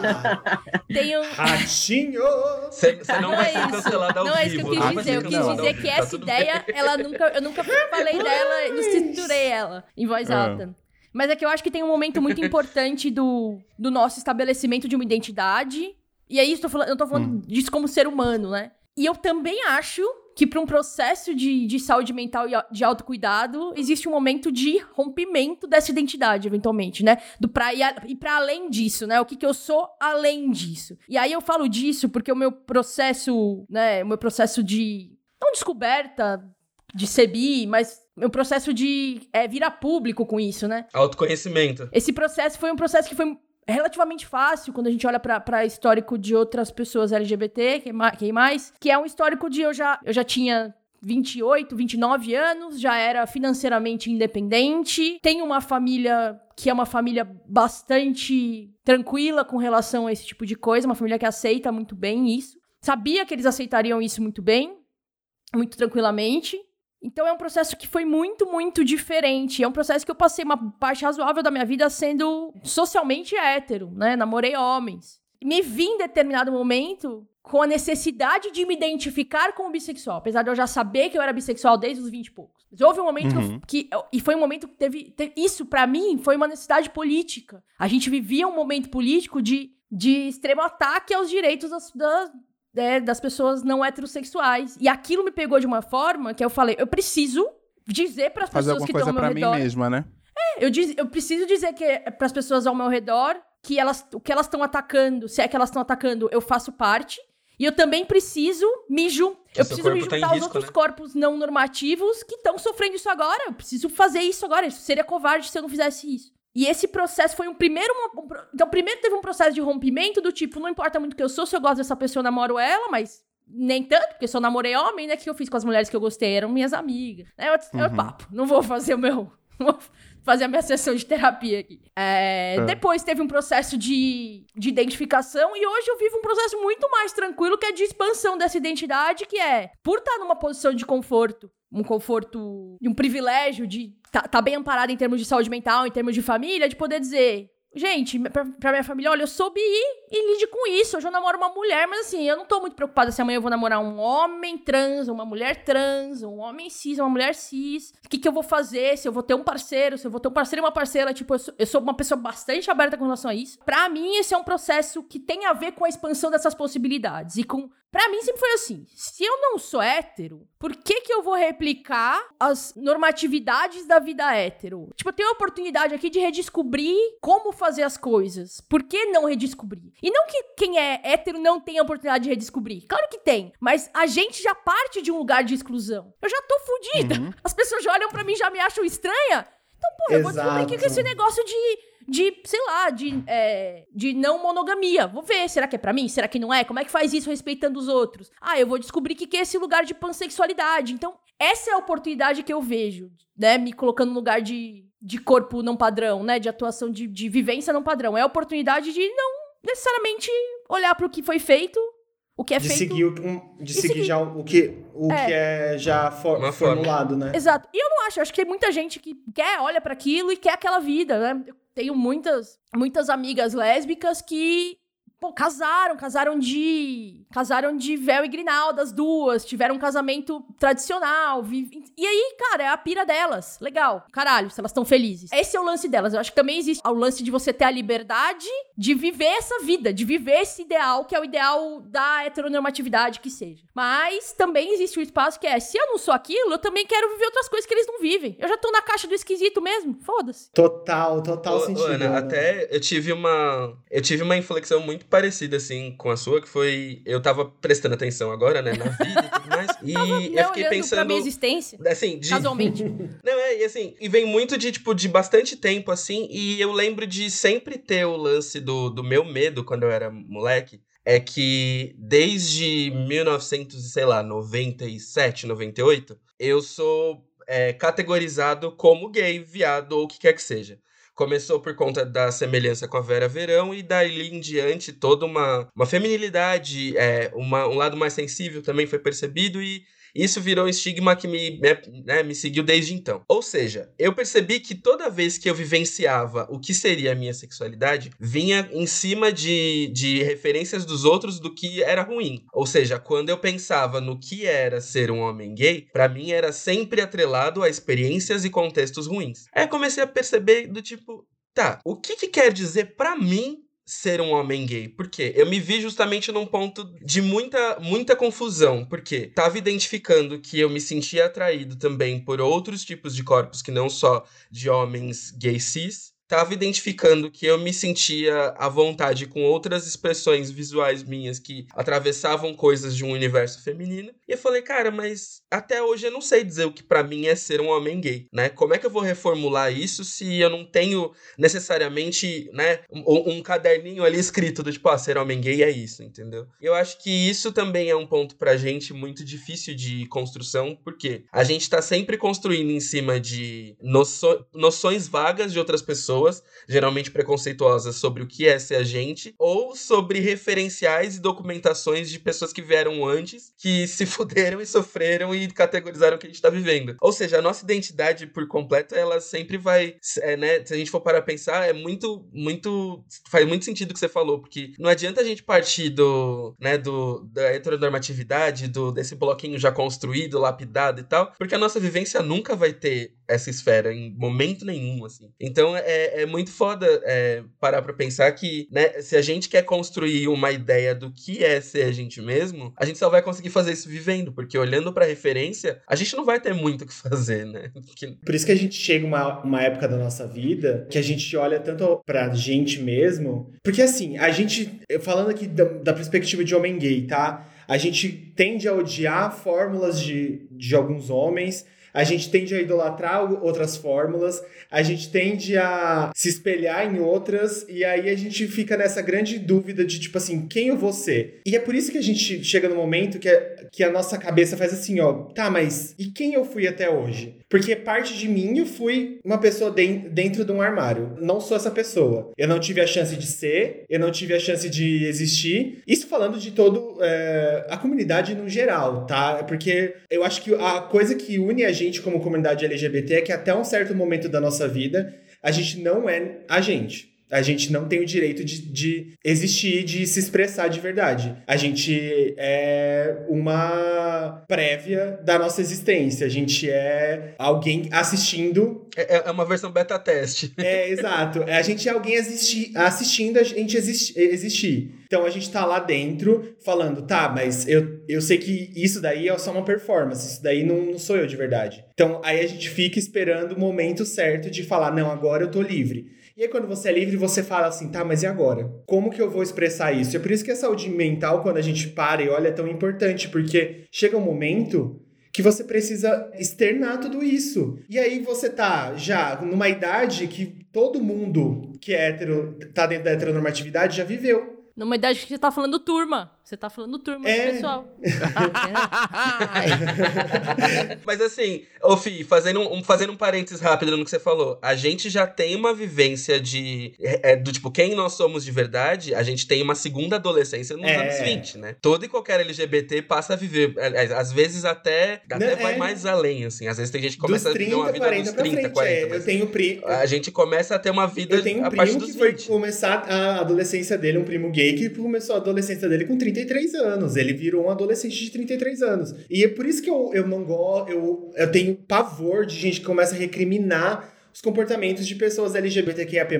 Tem um... Ratinho! Você não, não vai é ser cancelado ao Não é isso que eu quis dizer. Eu quis dizer que tá essa ideia, ela nunca, eu nunca falei dela, não estruturei ela em voz ah. alta. Mas é que eu acho que tem um momento muito importante do, do nosso estabelecimento de uma identidade. E aí, eu, falando, eu tô falando hum. disso como ser humano, né? E eu também acho que para um processo de, de saúde mental e de autocuidado, existe um momento de rompimento dessa identidade, eventualmente, né? Do pra, e, e para além disso, né? O que, que eu sou além disso. E aí eu falo disso porque o meu processo, né? O meu processo de. Não descoberta de ser bi, mas meu processo de é, virar público com isso, né? Autoconhecimento. Esse processo foi um processo que foi relativamente fácil quando a gente olha para histórico de outras pessoas LGBT, que, que mais, que é um histórico de eu já, eu já tinha 28, 29 anos, já era financeiramente independente, tenho uma família que é uma família bastante tranquila com relação a esse tipo de coisa, uma família que aceita muito bem isso. Sabia que eles aceitariam isso muito bem, muito tranquilamente. Então é um processo que foi muito, muito diferente. É um processo que eu passei uma parte razoável da minha vida sendo socialmente hétero, né? Namorei homens. Me vi em determinado momento com a necessidade de me identificar como bissexual, apesar de eu já saber que eu era bissexual desde os 20 e poucos. Mas houve um momento uhum. que, que, E foi um momento que teve. teve isso, para mim, foi uma necessidade política. A gente vivia um momento político de, de extremo ataque aos direitos das, das né, das pessoas não heterossexuais. E aquilo me pegou de uma forma que eu falei, eu preciso dizer para as pessoas que estão ao meu pra redor. mim mesma, né? É, eu, diz, eu preciso dizer que para as pessoas ao meu redor que elas, o que elas estão atacando, se é que elas estão atacando, eu faço parte. E eu também preciso me juntar. Eu preciso me tá juntar aos outros né? corpos não normativos que estão sofrendo isso agora. Eu preciso fazer isso agora. Isso seria covarde se eu não fizesse isso. E esse processo foi um primeiro. Então, primeiro teve um processo de rompimento do tipo, não importa muito o que eu sou, se eu gosto dessa pessoa, eu namoro ela, mas nem tanto, porque se eu namorei homem, né? O que eu fiz com as mulheres que eu gostei? Eram minhas amigas. É, é Uhum. o papo. Não vou fazer o meu. *laughs* vou fazer a minha sessão de terapia aqui. É, É. Depois teve um processo de, de identificação e hoje eu vivo um processo muito mais tranquilo que é de expansão dessa identidade, que é, por estar numa posição de conforto, um conforto e um privilégio de estar tá, tá bem amparado em termos de saúde mental, em termos de família, de poder dizer, gente, pra, pra minha família, olha, eu soube ir e lide com isso. Hoje eu namoro uma mulher, mas assim, eu não tô muito preocupada se amanhã eu vou namorar um homem trans, uma mulher trans, um homem cis, uma mulher cis. O que, que eu vou fazer? Se eu vou ter um parceiro, se eu vou ter um parceiro e uma parceira. Tipo, eu sou, eu sou uma pessoa bastante aberta com relação a isso. Pra mim, esse é um processo que tem a ver com a expansão dessas possibilidades. E com. Pra mim, sempre foi assim. Se eu não sou hétero, por que que eu vou replicar as normatividades da vida hétero? Tipo, eu tenho a oportunidade aqui de redescobrir como fazer as coisas. Por que não redescobrir? E não que quem é hétero não tenha a oportunidade de redescobrir. Claro que tem. Mas a gente já parte de um lugar de exclusão. Eu já tô fudida. Uhum. As pessoas já olham pra mim e já me acham estranha. Então, pô, eu vou descobrir o que que é esse Exato. negócio de, de sei lá, de, é, de não monogamia. Vou ver, será que é pra mim? Será que não é? Como é que faz isso respeitando os outros? Ah, eu vou descobrir o que que é esse lugar de pansexualidade. Então, essa é a oportunidade que eu vejo, né? Me colocando no lugar de, de corpo não padrão, né? De atuação, de, de vivência não padrão. É a oportunidade de não necessariamente olhar pro que foi feito, o que é de feito. seguir, o, um- de seguir seguir. já o que, o É. que é já for- formulado, né? Exato. E eu não acho, eu acho que tem muita gente que quer, olha pra aquilo e quer aquela vida, né? Eu tenho muitas, muitas amigas lésbicas que pô, casaram, casaram de. Casaram de véu e grinalda, as duas, tiveram um casamento tradicional. vi- E aí, cara, é a pira delas. Legal. Caralho, se elas estão felizes. Esse é o lance delas. Eu acho que também existe o lance de você ter a liberdade de viver essa vida, de viver esse ideal, que é o ideal da heteronormatividade que seja. Mas também existe o espaço que é, se eu não sou aquilo, eu também quero viver outras coisas que eles não vivem. Eu já tô na caixa do esquisito mesmo. Foda-se. Total, total Ô, sentido. Ana, Ana. até eu tive uma. Eu tive uma inflexão muito parecida, assim, com a sua, que foi. Eu tava prestando atenção agora, né, na vida e tudo mais. *laughs* E Tava eu né, fiquei olhando pra pensando. minha existência. Assim, de, Casualmente. *laughs* Não, é, e assim, e vem muito de, tipo, de bastante tempo, assim, e eu lembro de sempre ter o lance do, do meu medo quando eu era moleque. É que desde 1900, e sei lá, 97, 98, eu sou é, categorizado como gay, viado ou o que quer que seja. Começou por conta da semelhança com a Vera Verão e daí em diante toda uma, uma feminilidade, é, uma, um lado mais sensível também foi percebido e isso virou um estigma que me, né, né, me seguiu desde então. Ou seja, eu percebi que toda vez que eu vivenciava o que seria a minha sexualidade, vinha em cima de, de referências dos outros do que era ruim. Ou seja, quando eu pensava no que era ser um homem gay, pra mim era sempre atrelado a experiências e contextos ruins. Aí eu comecei a perceber do tipo, tá, o que, que quer dizer pra mim ser um homem gay. Por quê? Eu me vi justamente num ponto de muita, muita confusão. Porque tava identificando que eu me sentia atraído também por outros tipos de corpos que não só de homens gay cis. Tava identificando que eu me sentia à vontade com outras expressões visuais minhas que atravessavam coisas de um universo feminino. E eu falei, cara, mas até hoje eu não sei dizer o que pra mim é ser um homem gay, né? Como é que eu vou reformular isso se eu não tenho necessariamente, né, um, um caderninho ali escrito do tipo, ah, ser homem gay é isso, entendeu? Eu acho que isso também é um ponto pra gente muito difícil de construção, porque a gente tá sempre construindo em cima de noço- noções vagas de outras pessoas, geralmente preconceituosas sobre o que é ser a gente, ou sobre referenciais e documentações de pessoas que vieram antes, que se *laughs* fuderam e sofreram e categorizaram o que a gente tá vivendo. Ou seja, a nossa identidade por completo, ela sempre vai, é, né, se a gente for para pensar, é muito, muito, faz muito sentido o que você falou, porque não adianta a gente partir do, né, do, da heteronormatividade, do, desse bloquinho já construído, lapidado e tal, porque a nossa vivência nunca vai ter essa esfera em momento nenhum, assim. Então é, é muito foda é, parar pra pensar que, né, se a gente quer construir uma ideia do que é ser a gente mesmo, a gente só vai conseguir fazer isso vivendo, porque olhando pra referência, a gente não vai ter muito o que *laughs* fazer, né? Porque... Por isso que a gente chega uma, uma época da nossa vida que a gente olha tanto pra gente mesmo, porque assim, a gente, falando aqui da, da perspectiva de homem gay, tá? A gente tende a odiar fórmulas de, de alguns homens, a gente tende a idolatrar outras fórmulas, a gente tende a se espelhar em outras, e aí a gente fica nessa grande dúvida de tipo assim, quem eu vou ser? E é por isso que a gente chega no momento que, é, que a nossa cabeça faz assim, ó, tá, mas e quem eu fui até hoje? Porque parte de mim eu fui uma pessoa de, dentro de um armário. Não sou essa pessoa. Eu não tive a chance de ser, eu não tive a chance de existir. Isso falando de todo é, a comunidade no geral, tá? Porque eu acho que a coisa que une a gente como comunidade LGBT é que até um certo momento da nossa vida a gente não é a gente. A gente não tem o direito de, de existir, de se expressar de verdade. A gente é uma prévia da nossa existência. A gente é alguém assistindo. É, é uma versão beta teste. É, *laughs* exato. A gente é alguém assisti assistindo a gente existi existir. Então a gente tá lá dentro falando, tá, mas eu, eu sei que isso daí é só uma performance, isso daí não, não sou eu de verdade. Então aí a gente fica esperando o momento certo de falar, não, agora eu tô livre. E aí, quando você é livre, você fala assim, tá, mas e agora? Como que eu vou expressar isso? É por isso que a saúde mental, quando a gente para e olha, é tão importante, porque chega um momento que você precisa externar tudo isso. E aí você tá já numa idade que todo mundo que é hétero, tá dentro da heteronormatividade já viveu. Numa idade que você tá falando turma. Você tá falando turma é. pessoal. *laughs* *laughs* Mas assim, ô Fih, fazendo um, fazendo um parênteses rápido no que você falou. A gente já tem uma vivência de. É, do tipo, quem nós somos de verdade, a gente tem uma segunda adolescência nos é. anos 20, né? Todo e qualquer LGBT passa a viver. Às vezes até, até Não, vai é. mais além, assim. Às vezes tem gente que começa 30, a viver uma vida dos 30, frente, 40. É. Eu tenho primo. A gente começa a ter uma vida eu tenho um a primo que foi começar a adolescência dele, um primo gay, que começou a adolescência dele com 30 33 anos. Ele virou um adolescente de 33 anos. E é por isso que eu, eu não gosto, eu, eu tenho pavor de gente que começa a recriminar os comportamentos de pessoas LGBTQIAP+,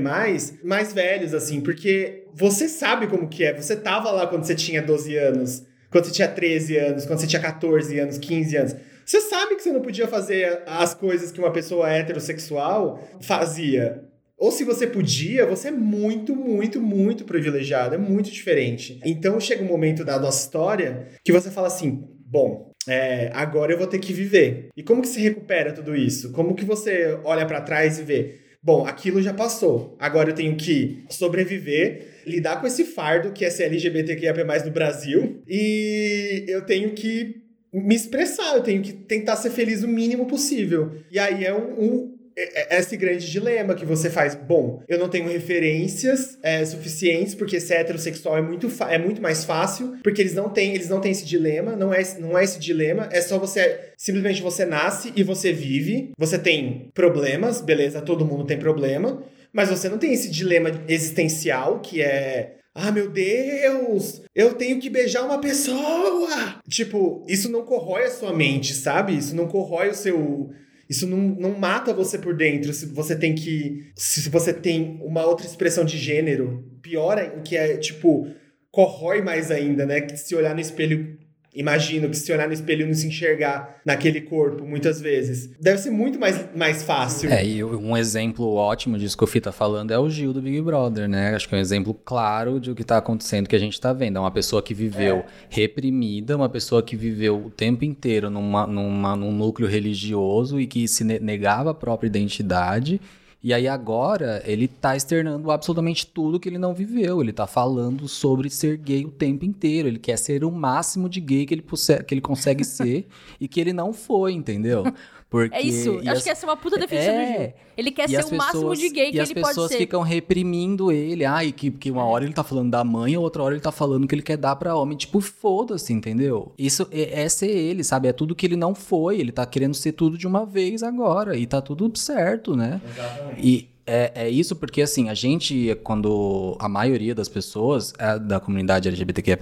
mais velhos, assim, porque você sabe como que é. Você tava lá quando você tinha 12 anos, quando você tinha 13 anos, quando você tinha 14 anos, 15 anos. Você sabe que você não podia fazer as coisas que uma pessoa heterossexual fazia. Ou se você podia, você é muito, muito, muito privilegiado, é muito diferente. Então chega um momento da nossa história que você fala assim: bom, é, agora eu vou ter que viver. E como que se recupera tudo isso? Como que você olha para trás e vê? Bom, aquilo já passou. Agora eu tenho que sobreviver, lidar com esse fardo que é ser LGBTQIA+ no Brasil, e eu tenho que me expressar, eu tenho que tentar ser feliz o mínimo possível. E aí é um, um esse grande dilema que você faz. Bom, eu não tenho referências é, suficientes, porque ser heterossexual é muito, é muito mais fácil, porque eles não têm, eles não têm esse dilema, não é, não é esse dilema, é só você. Simplesmente você nasce e você vive. Você tem problemas, beleza, todo mundo tem problema, mas você não tem esse dilema existencial que é ah, meu Deus, eu tenho que beijar uma pessoa. Tipo, isso não corrói a sua mente, sabe? Isso não corrói o seu isso não, não mata você por dentro. Se você tem que. Se você tem uma outra expressão de gênero, piora o que é, tipo, corrói mais ainda, né? Que se olhar no espelho imagino que se olhar no espelho e não se enxergar naquele corpo, muitas vezes, deve ser muito mais, mais fácil. É, e um exemplo ótimo disso que o Fih tá falando é o Gil do Big Brother, né? Acho que é um exemplo claro de o que tá acontecendo, que a gente tá vendo. É uma pessoa que viveu é. reprimida, uma pessoa que viveu o tempo inteiro numa, numa, num núcleo religioso e que se negava a própria identidade e aí agora ele tá externando absolutamente tudo que ele não viveu. Ele tá falando sobre ser gay o tempo inteiro. Ele quer ser o máximo de gay que ele, que ele consegue ser *laughs* e que ele não foi, entendeu? Porque, é isso. Acho as... que essa é uma puta definição é... do Gil. Ele quer ser o pessoas, máximo de gay que ele pode ser. E as pessoas ficam reprimindo ele. Ai, que, que uma é. hora ele tá falando da mãe, outra hora ele tá falando que ele quer dar pra homem. Tipo, foda-se, entendeu? Isso é, é, ser ele, sabe? É tudo que ele não foi. Ele tá querendo ser tudo de uma vez agora. E tá tudo certo, né? Exatamente. E é, é isso porque, assim, a gente, quando a maioria das pessoas é, da comunidade LGBTQIA+,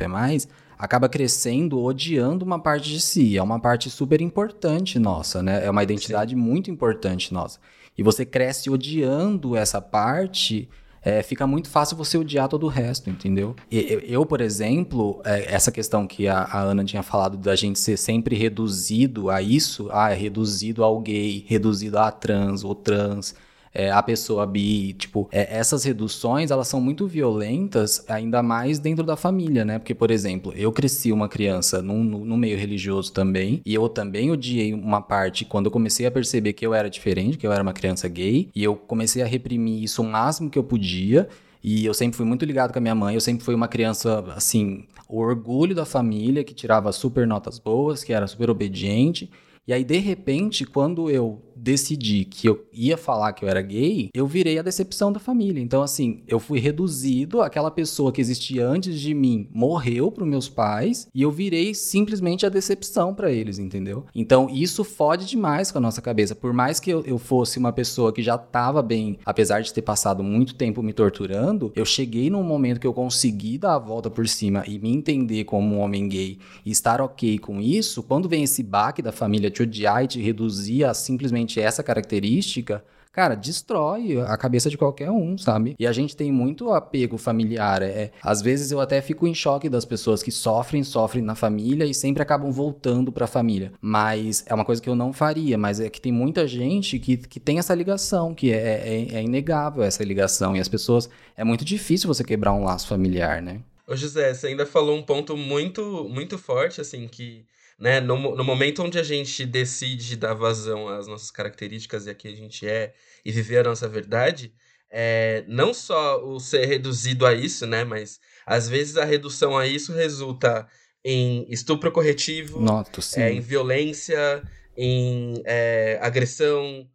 acaba crescendo odiando uma parte de si. É uma parte super importante nossa, né? É uma identidade Sim. muito importante nossa. E você cresce odiando essa parte é, fica muito fácil você odiar todo o resto, entendeu? Eu, eu por exemplo, é, essa questão que a, a, Ana tinha falado da gente ser sempre reduzido a isso, ah, é reduzido ao gay, reduzido a trans ou trans, é, a pessoa bi, tipo, é, essas reduções, elas são muito violentas, ainda mais dentro da família, né? Porque, por exemplo, eu cresci uma criança num, no meio religioso também, e eu também odiei uma parte quando eu comecei a perceber que eu era diferente, que eu era uma criança gay, e eu comecei a reprimir isso o máximo que eu podia, e eu sempre fui muito ligado com a minha mãe, eu sempre fui uma criança, assim, o orgulho da família, que tirava super notas boas, que era super obediente. E aí, de repente, quando eu decidi que eu ia falar que eu era gay, eu virei a decepção da família. Então, assim, eu fui reduzido, aquela pessoa que existia antes de mim morreu para meus pais e eu virei simplesmente a decepção para eles, entendeu? Então, isso fode demais com a nossa cabeça. Por mais que eu, eu fosse uma pessoa que já estava bem, apesar de ter passado muito tempo me torturando, eu cheguei num momento que eu consegui dar a volta por cima e me entender como um homem gay e estar ok com isso. Quando vem esse baque da família te odiar e te reduzir a simplesmente essa característica, cara, destrói a cabeça de qualquer um, sabe? E a gente tem muito apego familiar. É, às vezes eu até fico em choque das pessoas que sofrem, sofrem na família e sempre acabam voltando para a família. Mas é uma coisa que eu não faria, mas é que tem muita gente que, que tem essa ligação, que é, é, é inegável essa ligação. E as pessoas. É muito difícil você quebrar um laço familiar, né? Ô José, você ainda falou um ponto muito, muito forte, assim, que né? No, no momento onde a gente decide dar vazão às nossas características e a que a gente é e viver a nossa verdade, é, não só o ser reduzido a isso, né? Mas às vezes a redução a isso resulta em estupro corretivo, Noto, é, em violência, em é, agressão,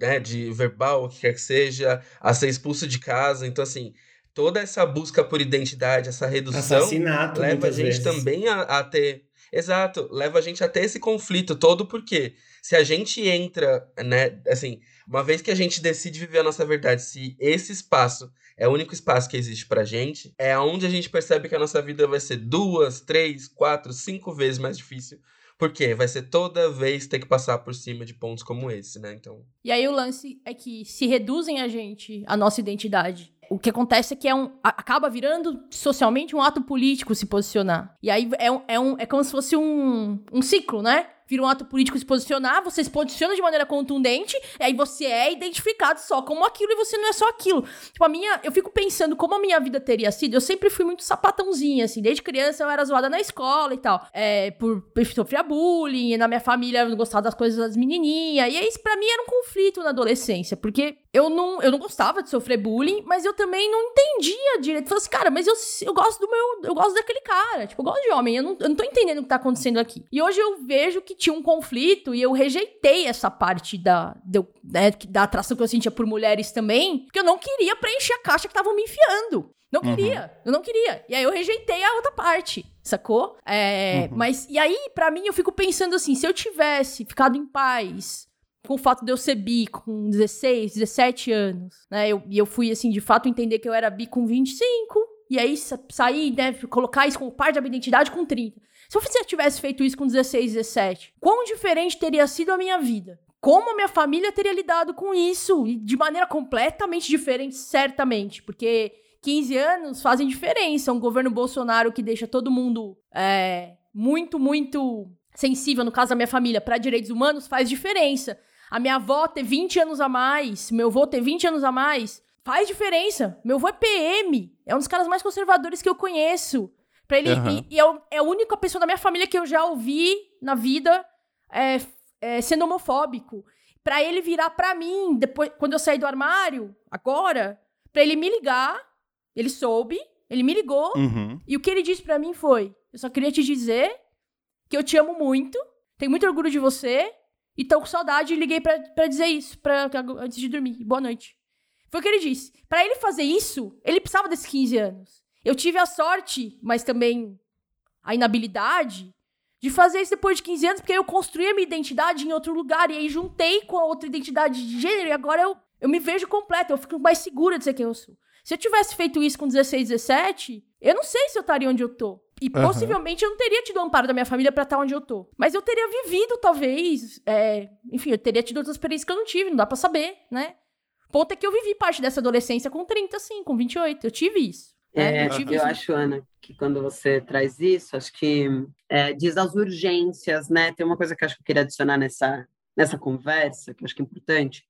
né, de verbal, o que quer que seja, a ser expulso de casa. Então, assim, toda essa busca por identidade, essa redução, Assassinato, leva a gente vezes. também a, a ter Exato, leva a gente até esse conflito todo, porque se a gente entra, né, assim, uma vez que a gente decide viver a nossa verdade, se esse espaço é o único espaço que existe pra gente, é onde a gente percebe que a nossa vida vai ser duas, três, quatro, cinco vezes mais difícil. Porque vai ser toda vez ter que passar por cima de pontos como esse, né? Então. E aí o lance é que se reduzem a gente, a nossa identidade, o que acontece é que é um, acaba virando socialmente um ato político se posicionar. E aí é, um, é, um, é como se fosse um, um ciclo, né? Vira um ato político se posicionar, você se posiciona de maneira contundente, e aí você é identificado só como aquilo e você não é só aquilo. Tipo, a minha. Eu fico pensando como a minha vida teria sido. Eu sempre fui muito sapatãozinha, assim. Desde criança eu era zoada na escola e tal. É, por, por sofrer bullying, na minha família eu não gostava das coisas das menininhas. E aí, isso pra mim era um conflito na adolescência, porque eu não, eu não gostava de sofrer bullying, mas eu também não entendia direito. Falei assim, cara, mas eu, eu gosto do meu. Eu gosto daquele cara. Tipo, eu gosto de homem. Eu não, eu não tô entendendo o que tá acontecendo aqui. E hoje eu vejo que tinha um conflito e eu rejeitei essa parte da, de, né, da atração que eu sentia por mulheres também, porque eu não queria preencher a caixa que estavam me enfiando. Não uhum. queria, uhum. eu não queria. E aí eu rejeitei a outra parte, sacou? É, uhum. Mas, e aí, para mim, eu fico pensando assim: se eu tivesse ficado em paz com o fato de eu ser bi com 16, 17 anos, né? Eu, e eu fui, assim, de fato entender que eu era bi com 25, e aí sair, né? Colocar isso como parte da minha identidade com 30. Se eu tivesse feito isso com 16, 17, quão diferente teria sido a minha vida? Como a minha família teria lidado com isso? E de maneira completamente diferente, certamente. Porque 15 anos fazem diferença. Um governo Bolsonaro que deixa todo mundo é, muito, muito sensível, no caso da minha família, para direitos humanos, faz diferença. A minha avó ter 20 anos a mais, meu avô ter 20 anos a mais, faz diferença. Meu avô é PM, é um dos caras mais conservadores que eu conheço. Pra ele, uhum. e, e é, é, a única pessoa da minha família que eu já ouvi na vida é, é, sendo homofóbico. Pra ele virar pra mim, depois, quando eu saí do armário, agora, pra ele me ligar, ele soube, ele me ligou, uhum. e o que ele disse pra mim foi: Eu só queria te dizer que eu te amo muito, tenho muito orgulho de você, e tô com saudade e liguei pra, pra dizer isso, pra, antes de dormir. Boa noite. Foi o que ele disse. Para ele fazer isso, ele precisava desses 15 anos. Eu tive a sorte, mas também a inabilidade de fazer isso depois de 15 anos, porque eu construí a minha identidade em outro lugar e aí juntei com a outra identidade de gênero e agora eu, eu me vejo completa, eu fico mais segura de ser quem eu sou. Se eu tivesse feito isso com 16, 17, eu não sei se eu estaria onde eu tô. E uhum. possivelmente eu não teria tido o amparo da minha família para estar onde eu tô. Mas eu teria vivido, talvez. É... Enfim, eu teria tido outras experiências que eu não tive, não dá para saber, né? O ponto é que eu vivi parte dessa adolescência com 30, sim, com 28. Eu tive isso. É, eu, eu acho, Ana, que quando você traz isso, acho que é, diz as urgências, né? Tem uma coisa que acho que eu queria adicionar nessa, nessa conversa, que eu acho que é importante,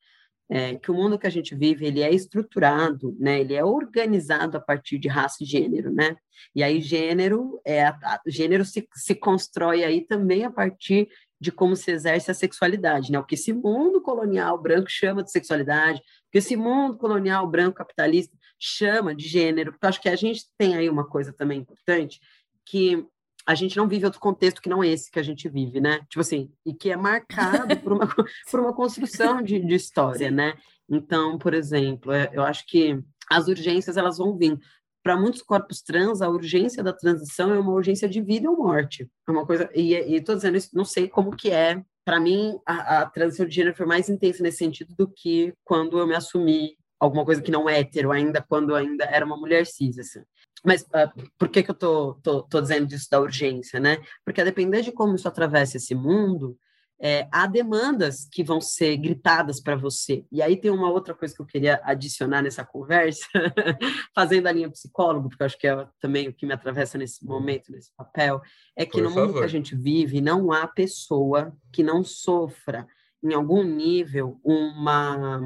é que o mundo que a gente vive, ele é estruturado, né? Ele é organizado a partir de raça e gênero, né? E aí gênero, é, a, gênero se, se constrói aí também a partir de como se exerce a sexualidade, né? O que esse mundo colonial branco chama de sexualidade, o que esse mundo colonial branco capitalista chama de gênero, porque acho que a gente tem aí uma coisa também importante, que a gente não vive outro contexto que não esse que a gente vive, né? Tipo assim, e que é marcado por uma, *laughs* por uma construção de, de história, né? Então, por exemplo, é, eu acho que as urgências elas vão vir. Para muitos corpos trans, a urgência da transição é uma urgência de vida ou morte. É uma coisa. E estou dizendo isso, não sei como que é. Para mim, a, a transição de gênero foi mais intensa nesse sentido do que quando eu me assumi alguma coisa que não é hétero, ainda quando ainda era uma mulher cis, assim. Mas uh, por que, que eu tô, tô, tô dizendo isso da urgência, né? Porque a depender de como isso atravessa esse mundo, é, há demandas que vão ser gritadas para você. E aí tem uma outra coisa que eu queria adicionar nessa conversa, *laughs* fazendo a linha psicólogo, porque eu acho que é também o que me atravessa nesse momento, nesse papel, é que Por no favor. mundo que a gente vive, não há pessoa que não sofra, em algum nível, uma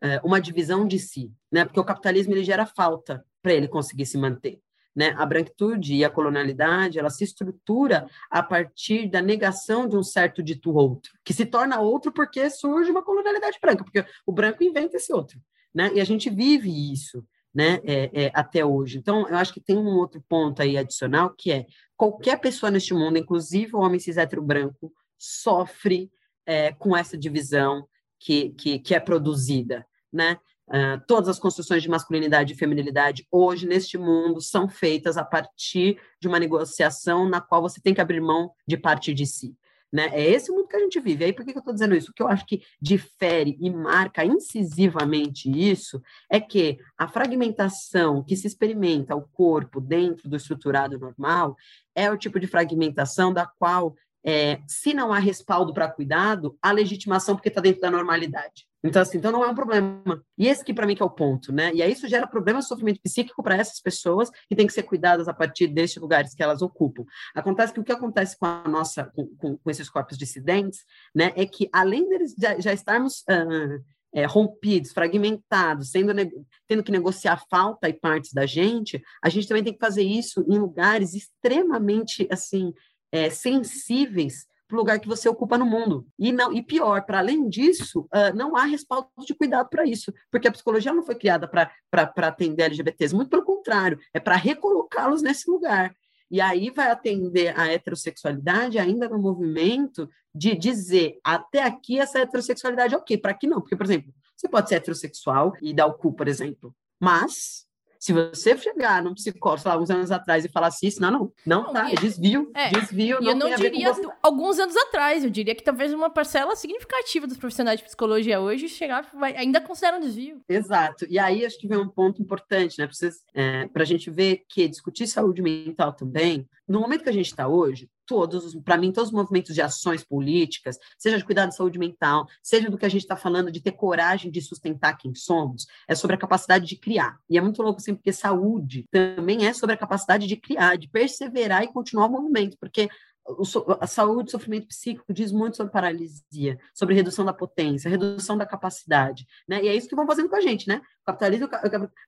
é, uma divisão de si, né? Porque o capitalismo ele gera falta para ele conseguir se manter. Né? A branquitude e a colonialidade, ela se estrutura a partir da negação de um certo dito outro, que se torna outro porque surge uma colonialidade branca, porque o branco inventa esse outro, né? E a gente vive isso, né? É, é, até hoje. Então, eu acho que tem um outro ponto aí adicional que é qualquer pessoa neste mundo, inclusive o homem cis hétero branco, sofre é, com essa divisão, que, que, que é produzida, né? Uh, todas as construções de masculinidade e feminilidade hoje neste mundo são feitas a partir de uma negociação na qual você tem que abrir mão de parte de si. Né? É esse o mundo que a gente vive. Aí por que, que eu estou dizendo isso? O que eu acho que difere e marca incisivamente isso é que a fragmentação que se experimenta o corpo dentro do estruturado normal é o tipo de fragmentação da qual é, se não há respaldo para cuidado, há legitimação porque está dentro da normalidade. Então, assim, então não é um problema. E esse que para mim que é o ponto, né? E aí isso gera problema de sofrimento psíquico para essas pessoas que têm que ser cuidadas a partir destes lugares que elas ocupam. Acontece que o que acontece com a nossa, com, com, com esses corpos dissidentes, né, é que além deles já, já estarmos uh, é, rompidos, fragmentados, sendo, tendo que negociar falta e partes da gente, a gente também tem que fazer isso em lugares extremamente, assim, é, sensíveis para o lugar que você ocupa no mundo. E não e pior, para além disso, uh, não há respaldo de cuidado para isso, porque a psicologia não foi criada para atender LGBTs, muito pelo contrário, é para recolocá-los nesse lugar. E aí vai atender a heterossexualidade ainda no movimento de dizer até aqui essa heterossexualidade é ok, para aqui não. Porque, por exemplo, você pode ser heterossexual e dar o cu, por exemplo, mas se você chegar num psicólogo, sei lá, uns anos atrás e falasse isso, não, não, não, não tá, é desvio, é, desvio, não eu não diria alguns anos atrás, eu diria que talvez uma parcela significativa dos profissionais de psicologia hoje chegar, vai, ainda consideram desvio. Exato, e aí acho que vem um ponto importante, né, para é, a gente ver que discutir saúde mental também, no momento que a gente está hoje, todos, para mim, todos os movimentos de ações políticas, seja de cuidar da saúde mental, seja do que a gente está falando de ter coragem de sustentar quem somos, é sobre a capacidade de criar. E é muito louco assim, porque saúde também é sobre a capacidade de criar, de perseverar e continuar o movimento, porque a saúde, o sofrimento psíquico diz muito sobre paralisia, sobre redução da potência, redução da capacidade, né? E é isso que vão fazendo com a gente, né? O capitalismo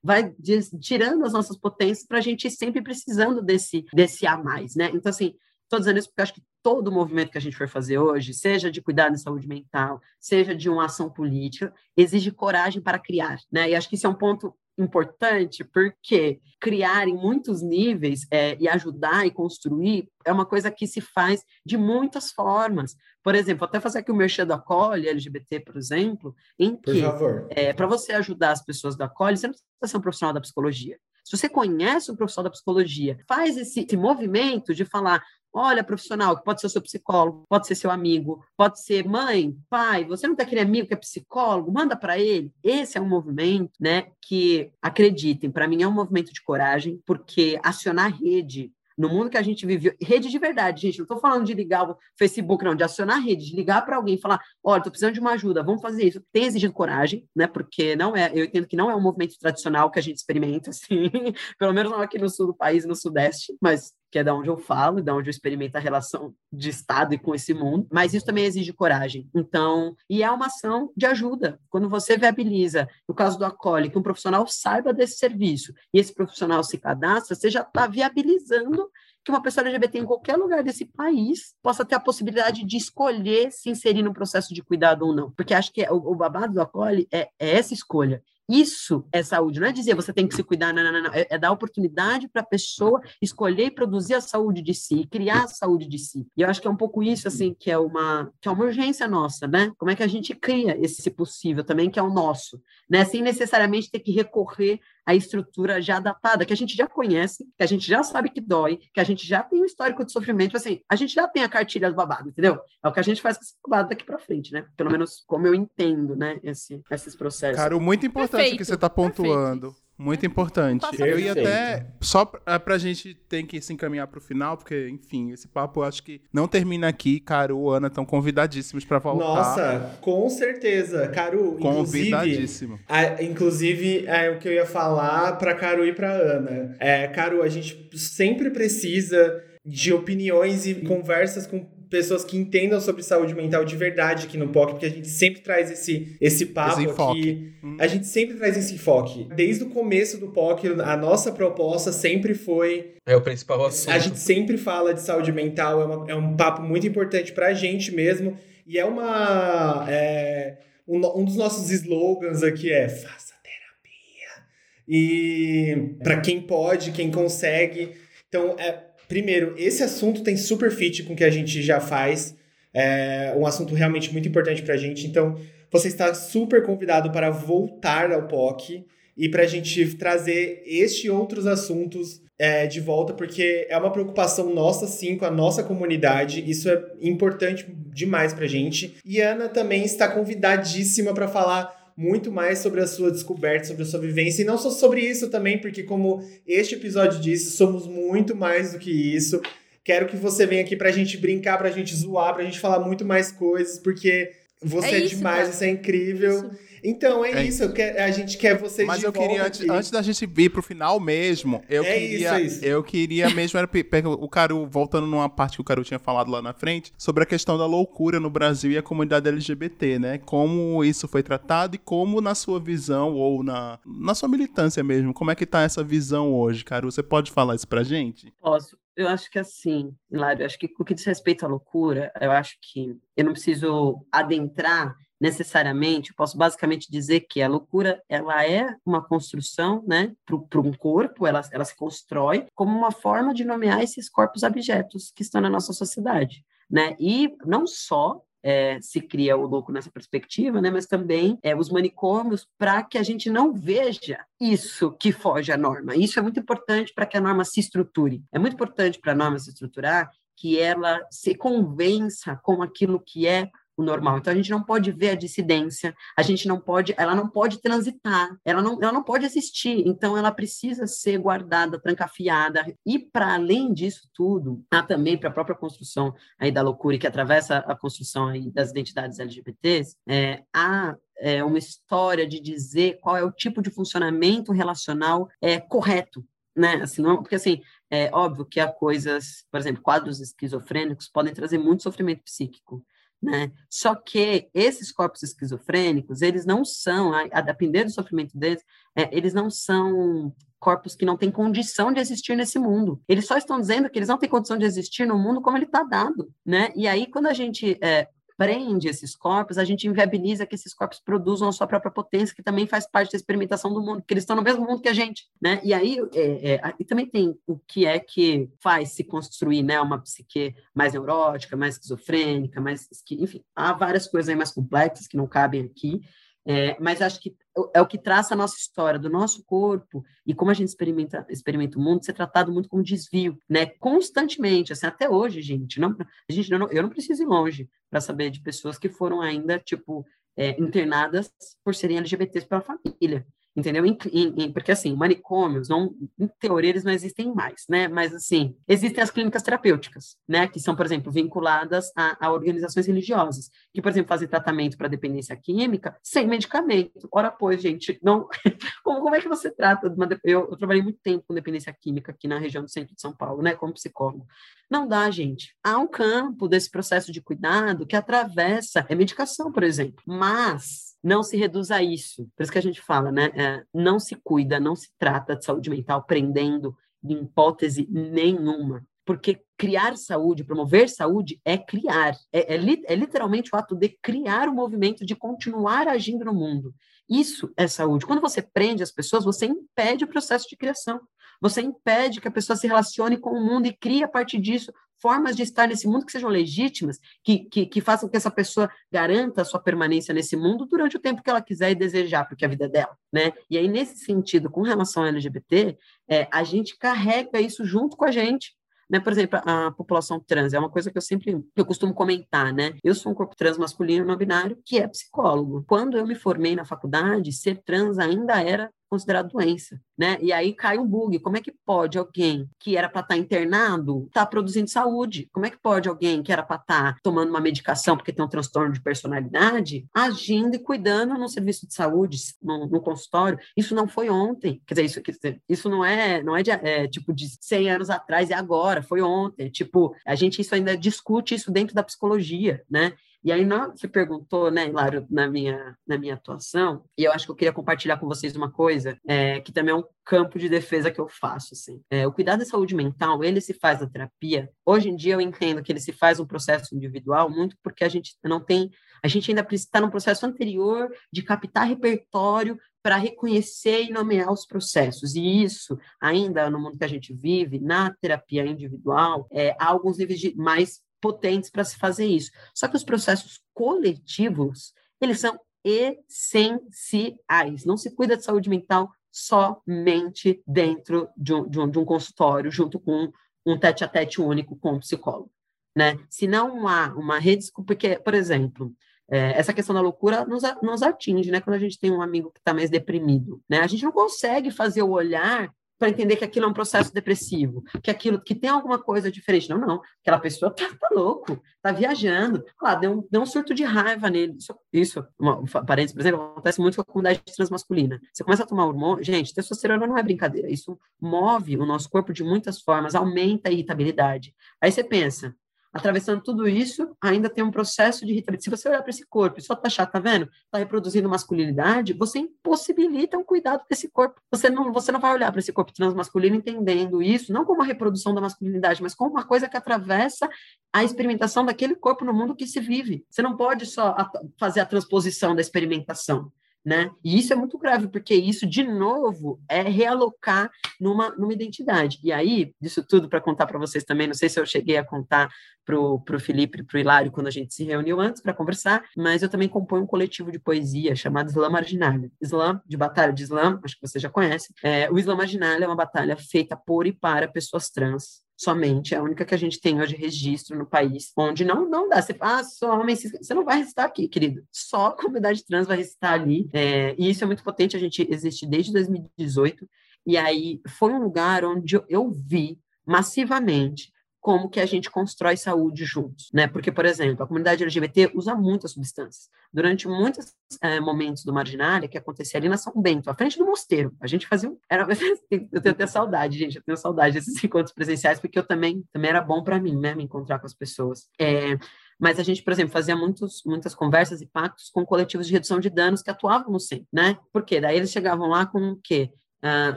vai tirando as nossas potências para a gente sempre precisando desse desse a mais, né? Então assim, Estou dizendo isso porque acho que todo movimento que a gente for fazer hoje, seja de cuidado em saúde mental, seja de uma ação política, exige coragem para criar, né? E acho que isso é um ponto importante, porque criar em muitos níveis é, e ajudar e construir é uma coisa que se faz de muitas formas. Por exemplo, até fazer aqui o merchan da Acolhe, LGBT, por exemplo, em que, é, para você ajudar as pessoas da Acolhe, você não precisa ser um profissional da psicologia. Se você conhece um profissional da psicologia, faz esse, esse movimento de falar: olha, profissional, que pode ser seu psicólogo, pode ser seu amigo, pode ser mãe, pai, você não tem aquele amigo que é psicólogo, manda para ele. Esse é um movimento, né, que acreditem, para mim é um movimento de coragem, porque acionar rede no mundo que a gente vive, rede de verdade, gente, não estou falando de ligar o Facebook, não, de acionar a rede, de ligar para alguém e falar, olha, estou precisando de uma ajuda, vamos fazer isso. Tem exigido coragem, né? Porque não é, eu entendo que não é um movimento tradicional que a gente experimenta, *laughs* assim, pelo menos não aqui no sul do país, no sudeste, mas que é da onde eu falo, da onde eu experimento a relação de Estado e com esse mundo, mas isso também exige coragem. Então, e é uma ação de ajuda. Quando você viabiliza, no caso do acolhe, que um profissional saiba desse serviço e esse profissional se cadastra, você já está viabilizando que uma pessoa LGBT em qualquer lugar desse país possa ter a possibilidade de escolher se inserir no processo de cuidado ou não. Porque acho que o, o babado do acolhe é, é essa escolha. Isso é saúde, não é dizer você tem que se cuidar, não, não, não. É, é dar oportunidade para a pessoa escolher e produzir a saúde de si, criar a saúde de si. E eu acho que é um pouco isso, assim, que é uma, que é uma urgência nossa, né? Como é que a gente cria esse possível também, que é o nosso, né? Sem necessariamente ter que recorrer a estrutura já adaptada, que a gente já conhece, que a gente já sabe que dói, que a gente já tem um histórico de sofrimento, assim, a gente já tem a cartilha do babado, entendeu? É o que a gente faz com esse babado daqui para frente, né? Pelo menos como eu entendo, né, esse, esses processos. Cara, muito importante Perfeito. que você está pontuando. Perfeito. Muito importante. Eu ia até. Só pra, pra gente ter que se encaminhar pro final, porque, enfim, esse papo eu acho que não termina aqui. Caru, Ana estão convidadíssimos para voltar. Nossa, com certeza. Caru, Convidadíssimo. Inclusive, inclusive é o que eu ia falar pra Caru e pra Ana. É, Caru, a gente sempre precisa de opiniões e conversas com pessoas que entendam sobre saúde mental de verdade aqui no POC, porque a gente sempre traz esse, esse papo esse aqui. Hum. A gente sempre traz esse enfoque. Desde o começo do POC, a nossa proposta sempre foi. É o principal assunto. A gente sempre fala de saúde mental, é, uma, é um papo muito importante pra gente mesmo. E é uma. É, um, um dos nossos slogans aqui é faça terapia. E para quem pode, quem consegue. Então, é, primeiro, esse assunto tem super fit com o que a gente já faz. É um assunto realmente muito importante para a gente. Então, você está super convidado para voltar ao POC e para a gente trazer este e outros assuntos é, de volta, porque é uma preocupação nossa, sim, com a nossa comunidade. Isso é importante demais para a gente. E Ana também está convidadíssima para falar muito mais sobre a sua descoberta, sobre a sua vivência, e não só sobre isso também, porque como este episódio disse, somos muito mais do que isso. Quero que você venha aqui pra gente brincar, pra gente zoar, pra gente falar muito mais coisas, porque você é, é isso, demais, cara. você é incrível. Isso. Então, é, é isso. isso. Quero, a gente quer vocês Mas de eu queria, antes, antes, da gente vir pro final mesmo, eu é queria. Isso, é isso. Eu queria mesmo era o Caru, voltando numa parte que o Caru tinha falado lá na frente, sobre a questão da loucura no Brasil e a comunidade LGBT, né? Como isso foi tratado e como, na sua visão, ou na, na sua militância mesmo, como é que tá essa visão hoje, Caru? Você pode falar isso pra gente? Posso. Eu acho que assim, Hilário, acho que o que diz respeito à loucura, eu acho que eu não preciso adentrar necessariamente, posso basicamente dizer que a loucura ela é uma construção, né, para um corpo, ela, ela se constrói como uma forma de nomear esses corpos abjetos que estão na nossa sociedade, né, e não só é, se cria o louco nessa perspectiva, né? mas também é, os manicômios para que a gente não veja isso que foge à norma. Isso é muito importante para que a norma se estruture. É muito importante para a norma se estruturar que ela se convença com aquilo que é o normal. Então a gente não pode ver a dissidência, a gente não pode, ela não pode transitar, ela não, ela não pode existir. Então ela precisa ser guardada, trancafiada. E para além disso tudo, há também para a própria construção aí da loucura que atravessa a construção aí das identidades LGBTs, é, há é, uma história de dizer qual é o tipo de funcionamento relacional é, correto né? Assim, não, porque assim, é óbvio que há coisas, por exemplo, quadros esquizofrênicos podem trazer muito sofrimento psíquico. Né? Só que esses corpos esquizofrênicos, eles não são, a, a depender do sofrimento deles, é, eles não são corpos que não têm condição de existir nesse mundo. Eles só estão dizendo que eles não têm condição de existir no mundo como ele está dado, né? E aí, quando a gente é, prende esses corpos, a gente inviabiliza que esses corpos produzam a sua própria potência, que também faz parte da experimentação do mundo, porque eles estão no mesmo mundo que a gente, né? E aí, é, é, e também tem o que é que faz se construir, né, uma psique mais neurótica, mais esquizofrênica, mais, enfim, há várias coisas aí mais complexas que não cabem aqui, é, mas acho que é o que traça a nossa história do nosso corpo e como a gente experimenta, experimenta o mundo ser tratado muito como desvio, né? Constantemente, assim, até hoje, gente. Não, a gente não, eu não preciso ir longe para saber de pessoas que foram ainda, tipo, é, internadas por serem LGBTs pela família. Entendeu? Em, em, porque, assim, manicômios, não, em teoria, eles não existem mais, né? Mas, assim, existem as clínicas terapêuticas, né? Que são, por exemplo, vinculadas a, a organizações religiosas, que, por exemplo, fazem tratamento para dependência química sem medicamento. Ora, pois, gente, não... *laughs* como, como é que você trata de uma... Eu, eu trabalhei muito tempo com dependência química aqui na região do centro de São Paulo, né? Como psicólogo. Não dá, gente. Há um campo desse processo de cuidado que atravessa... É medicação, por exemplo. Mas não se reduz a isso. Por isso que a gente fala, né? É, não se cuida, não se trata de saúde mental prendendo em hipótese nenhuma. Porque criar saúde, promover saúde é criar. É, é, é literalmente o ato de criar o movimento, de continuar agindo no mundo. Isso é saúde. Quando você prende as pessoas, você impede o processo de criação. Você impede que a pessoa se relacione com o mundo e crie a partir disso formas de estar nesse mundo que sejam legítimas, que, que, que façam que essa pessoa garanta a sua permanência nesse mundo durante o tempo que ela quiser e desejar, porque a vida é dela, né? E aí, nesse sentido, com relação ao LGBT, é, a gente carrega isso junto com a gente, né? Por exemplo, a população trans é uma coisa que eu sempre eu costumo comentar, né? Eu sou um corpo trans masculino não binário que é psicólogo. Quando eu me formei na faculdade, ser trans ainda era considerado doença, né? E aí cai um bug. Como é que pode alguém que era para estar tá internado estar tá produzindo saúde? Como é que pode alguém que era para estar tá tomando uma medicação porque tem um transtorno de personalidade agindo e cuidando no serviço de saúde, no, no consultório? Isso não foi ontem. Quer dizer, isso, quer dizer, isso não é, não é, de, é tipo de 100 anos atrás e agora, foi ontem. Tipo, a gente isso ainda discute isso dentro da psicologia, né? E aí, você perguntou, né, Hilário, na minha, na minha atuação, e eu acho que eu queria compartilhar com vocês uma coisa, é, que também é um campo de defesa que eu faço, assim. É, o cuidado da saúde mental, ele se faz na terapia. Hoje em dia, eu entendo que ele se faz um processo individual, muito porque a gente não tem, a gente ainda estar num processo anterior de captar repertório para reconhecer e nomear os processos. E isso, ainda no mundo que a gente vive, na terapia individual, é, há alguns níveis de mais potentes para se fazer isso. Só que os processos coletivos, eles são essenciais. Não se cuida de saúde mental somente dentro de um, de um, de um consultório, junto com um tete-a-tete único com um psicólogo. Né? Se não há uma rede, porque, por exemplo, é, essa questão da loucura nos, nos atinge, né? Quando a gente tem um amigo que está mais deprimido, né? A gente não consegue fazer o olhar para entender que aquilo é um processo depressivo, que aquilo que tem alguma coisa diferente. Não, não. Aquela pessoa tá, tá louco, tá viajando. Lá, deu um, deu um surto de raiva nele. Isso, isso uma, parênteses, por exemplo, acontece muito com a comunidade transmasculina. Você começa a tomar hormônio, gente, testosterona não é brincadeira. Isso move o nosso corpo de muitas formas, aumenta a irritabilidade. Aí você pensa, atravessando tudo isso, ainda tem um processo de irritabilidade. Se você olhar para esse corpo e só chato, tá vendo? Tá reproduzindo masculinidade, você impossibilita um cuidado desse corpo. Você não, você não vai olhar para esse corpo transmasculino entendendo isso, não como uma reprodução da masculinidade, mas como uma coisa que atravessa a experimentação daquele corpo no mundo que se vive. Você não pode só fazer a transposição da experimentação né? E isso é muito grave, porque isso, de novo, é realocar numa, numa identidade. E aí, disso tudo para contar para vocês também, não sei se eu cheguei a contar para o Felipe e para o Hilário quando a gente se reuniu antes para conversar, mas eu também componho um coletivo de poesia chamado Islã Marginalha. Islã, de batalha de Islã, acho que você já conhece. É, o Islã Marginalha é uma batalha feita por e para pessoas trans, somente, é a única que a gente tem hoje registro no país, onde não, não dá. Você ah, só homem você não vai recitar aqui, querido. Só a comunidade trans vai recitar ali. É, e isso é muito potente, a gente existe desde 2018. E aí foi um lugar onde eu vi massivamente como que a gente constrói saúde juntos, né? Porque, por exemplo, a comunidade LGBT usa muitas substâncias. Durante muitos é, momentos do Marginália, que acontecia ali na São Bento, à frente do mosteiro, a gente fazia... Era, *laughs* eu tenho até saudade, gente, eu tenho saudade desses encontros presenciais, porque eu também, também era bom para mim, né, me encontrar com as pessoas. É, mas a gente, por exemplo, fazia muitos, muitas conversas e pactos com coletivos de redução de danos que atuavam no centro, né? Por quê? Daí eles chegavam lá com o quê? Ah,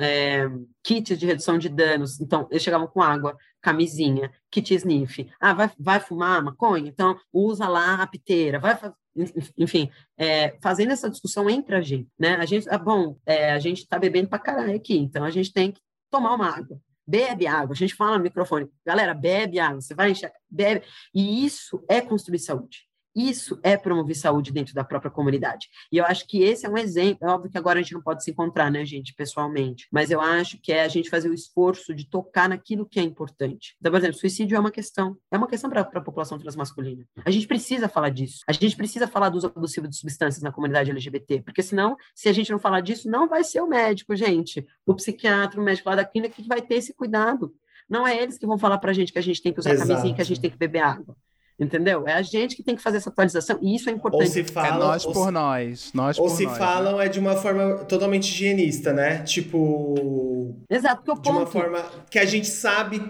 é, kits de redução de danos. Então, eles chegavam com água, camisinha, kit sniff. Ah, vai, vai fumar maconha? Então, usa lá a piteira. Vai, enfim, é, fazendo essa discussão entre a gente, né? A gente, ah, bom, é, a gente está bebendo para caralho aqui, então a gente tem que tomar uma água. Bebe água. A gente fala no microfone, galera, bebe água. Você vai encher, bebe. E isso é construir saúde. Isso é promover saúde dentro da própria comunidade. E eu acho que esse é um exemplo. É óbvio que agora a gente não pode se encontrar, né, gente, pessoalmente. Mas eu acho que é a gente fazer o esforço de tocar naquilo que é importante. Então, por exemplo, suicídio é uma questão. É uma questão para a população transmasculina. A gente precisa falar disso. A gente precisa falar do uso abusivo de substâncias na comunidade LGBT. Porque senão, se a gente não falar disso, não vai ser o médico, gente. O psiquiatra, o médico lá da clínica que vai ter esse cuidado. Não é eles que vão falar para a gente que a gente tem que usar Exato. camisinha, que a gente tem que beber água. Entendeu? É a gente que tem que fazer essa atualização e isso é importante. Ou se falam, é nós por se, nós. nós ou por se nós, falam né? é de uma forma totalmente higienista, né? Tipo. Exato, porque o De uma forma que a gente sabe.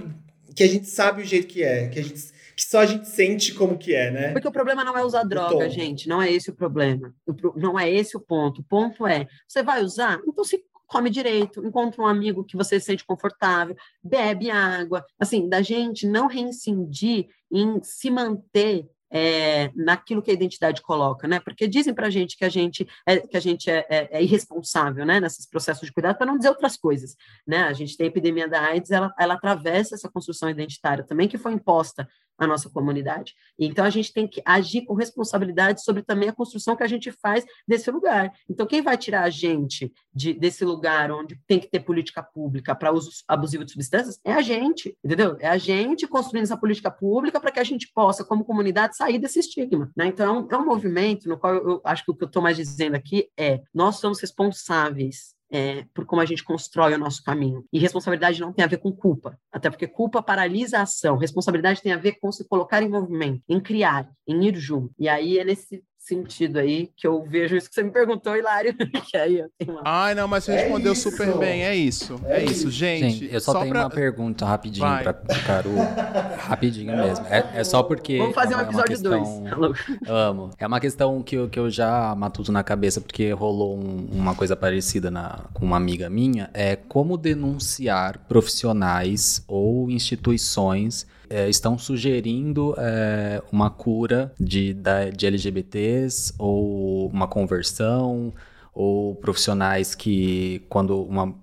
Que a gente sabe o jeito que é. Que a gente que só a gente sente como que é, né? Porque o problema não é usar droga, gente. Não é esse o problema. Não é esse o ponto. O ponto é, você vai usar? Então se come direito, encontra um amigo que você se sente confortável, bebe água. Assim, da gente não reincidir em se manter é, naquilo que a identidade coloca, né? Porque dizem para a gente que a gente é, que a gente é, é, é irresponsável, né? Nesses processos de cuidado, para não dizer outras coisas, né? A gente tem a epidemia da AIDS, ela, ela atravessa essa construção identitária também que foi imposta à nossa comunidade. Então a gente tem que agir com responsabilidade sobre também a construção que a gente faz desse lugar. Então quem vai tirar a gente de, desse lugar onde tem que ter política pública para uso abusivo de substâncias é a gente, entendeu? É a gente construindo essa política pública para que a gente possa, como comunidade, sair desse estigma. Né? Então, é um, é um movimento no qual eu, eu acho que o que eu estou mais dizendo aqui é nós somos responsáveis é, por como a gente constrói o nosso caminho. E responsabilidade não tem a ver com culpa, até porque culpa paralisa a ação. Responsabilidade tem a ver com se colocar em movimento, em criar, em ir junto. E aí é nesse sentido aí que eu vejo isso que você me perguntou, Hilário. *laughs* que aí eu tenho uma... Ai, não, mas você é respondeu isso. super bem. É isso. É, é isso, gente. gente. eu só, só tenho pra... uma pergunta rapidinho Vai. pra Caru. *laughs* rapidinho mesmo. É, é, só porque. Vamos fazer é um episódio 2. Questão... *laughs* Amo. É uma questão que eu, que eu já matuto na cabeça, porque rolou um, uma coisa parecida na, com uma amiga minha. É como denunciar profissionais ou instituições é, estão sugerindo é, uma cura de, da, de LGBTs ou uma conversão ou profissionais que quando uma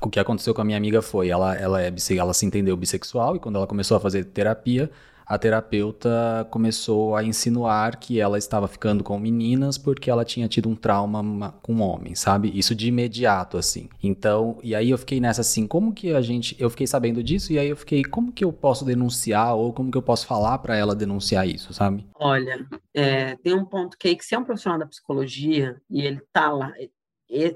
o que aconteceu com a minha amiga foi ela ela é ela se entendeu bissexual e quando ela começou a fazer terapia a terapeuta começou a insinuar que ela estava ficando com meninas porque ela tinha tido um trauma com homens, sabe? Isso de imediato, assim. Então, e aí eu fiquei nessa assim, como que a gente. Eu fiquei sabendo disso e aí eu fiquei, como que eu posso denunciar ou como que eu posso falar para ela denunciar isso, sabe? Olha, é, tem um ponto que, é que se é um profissional da psicologia e ele tá lá,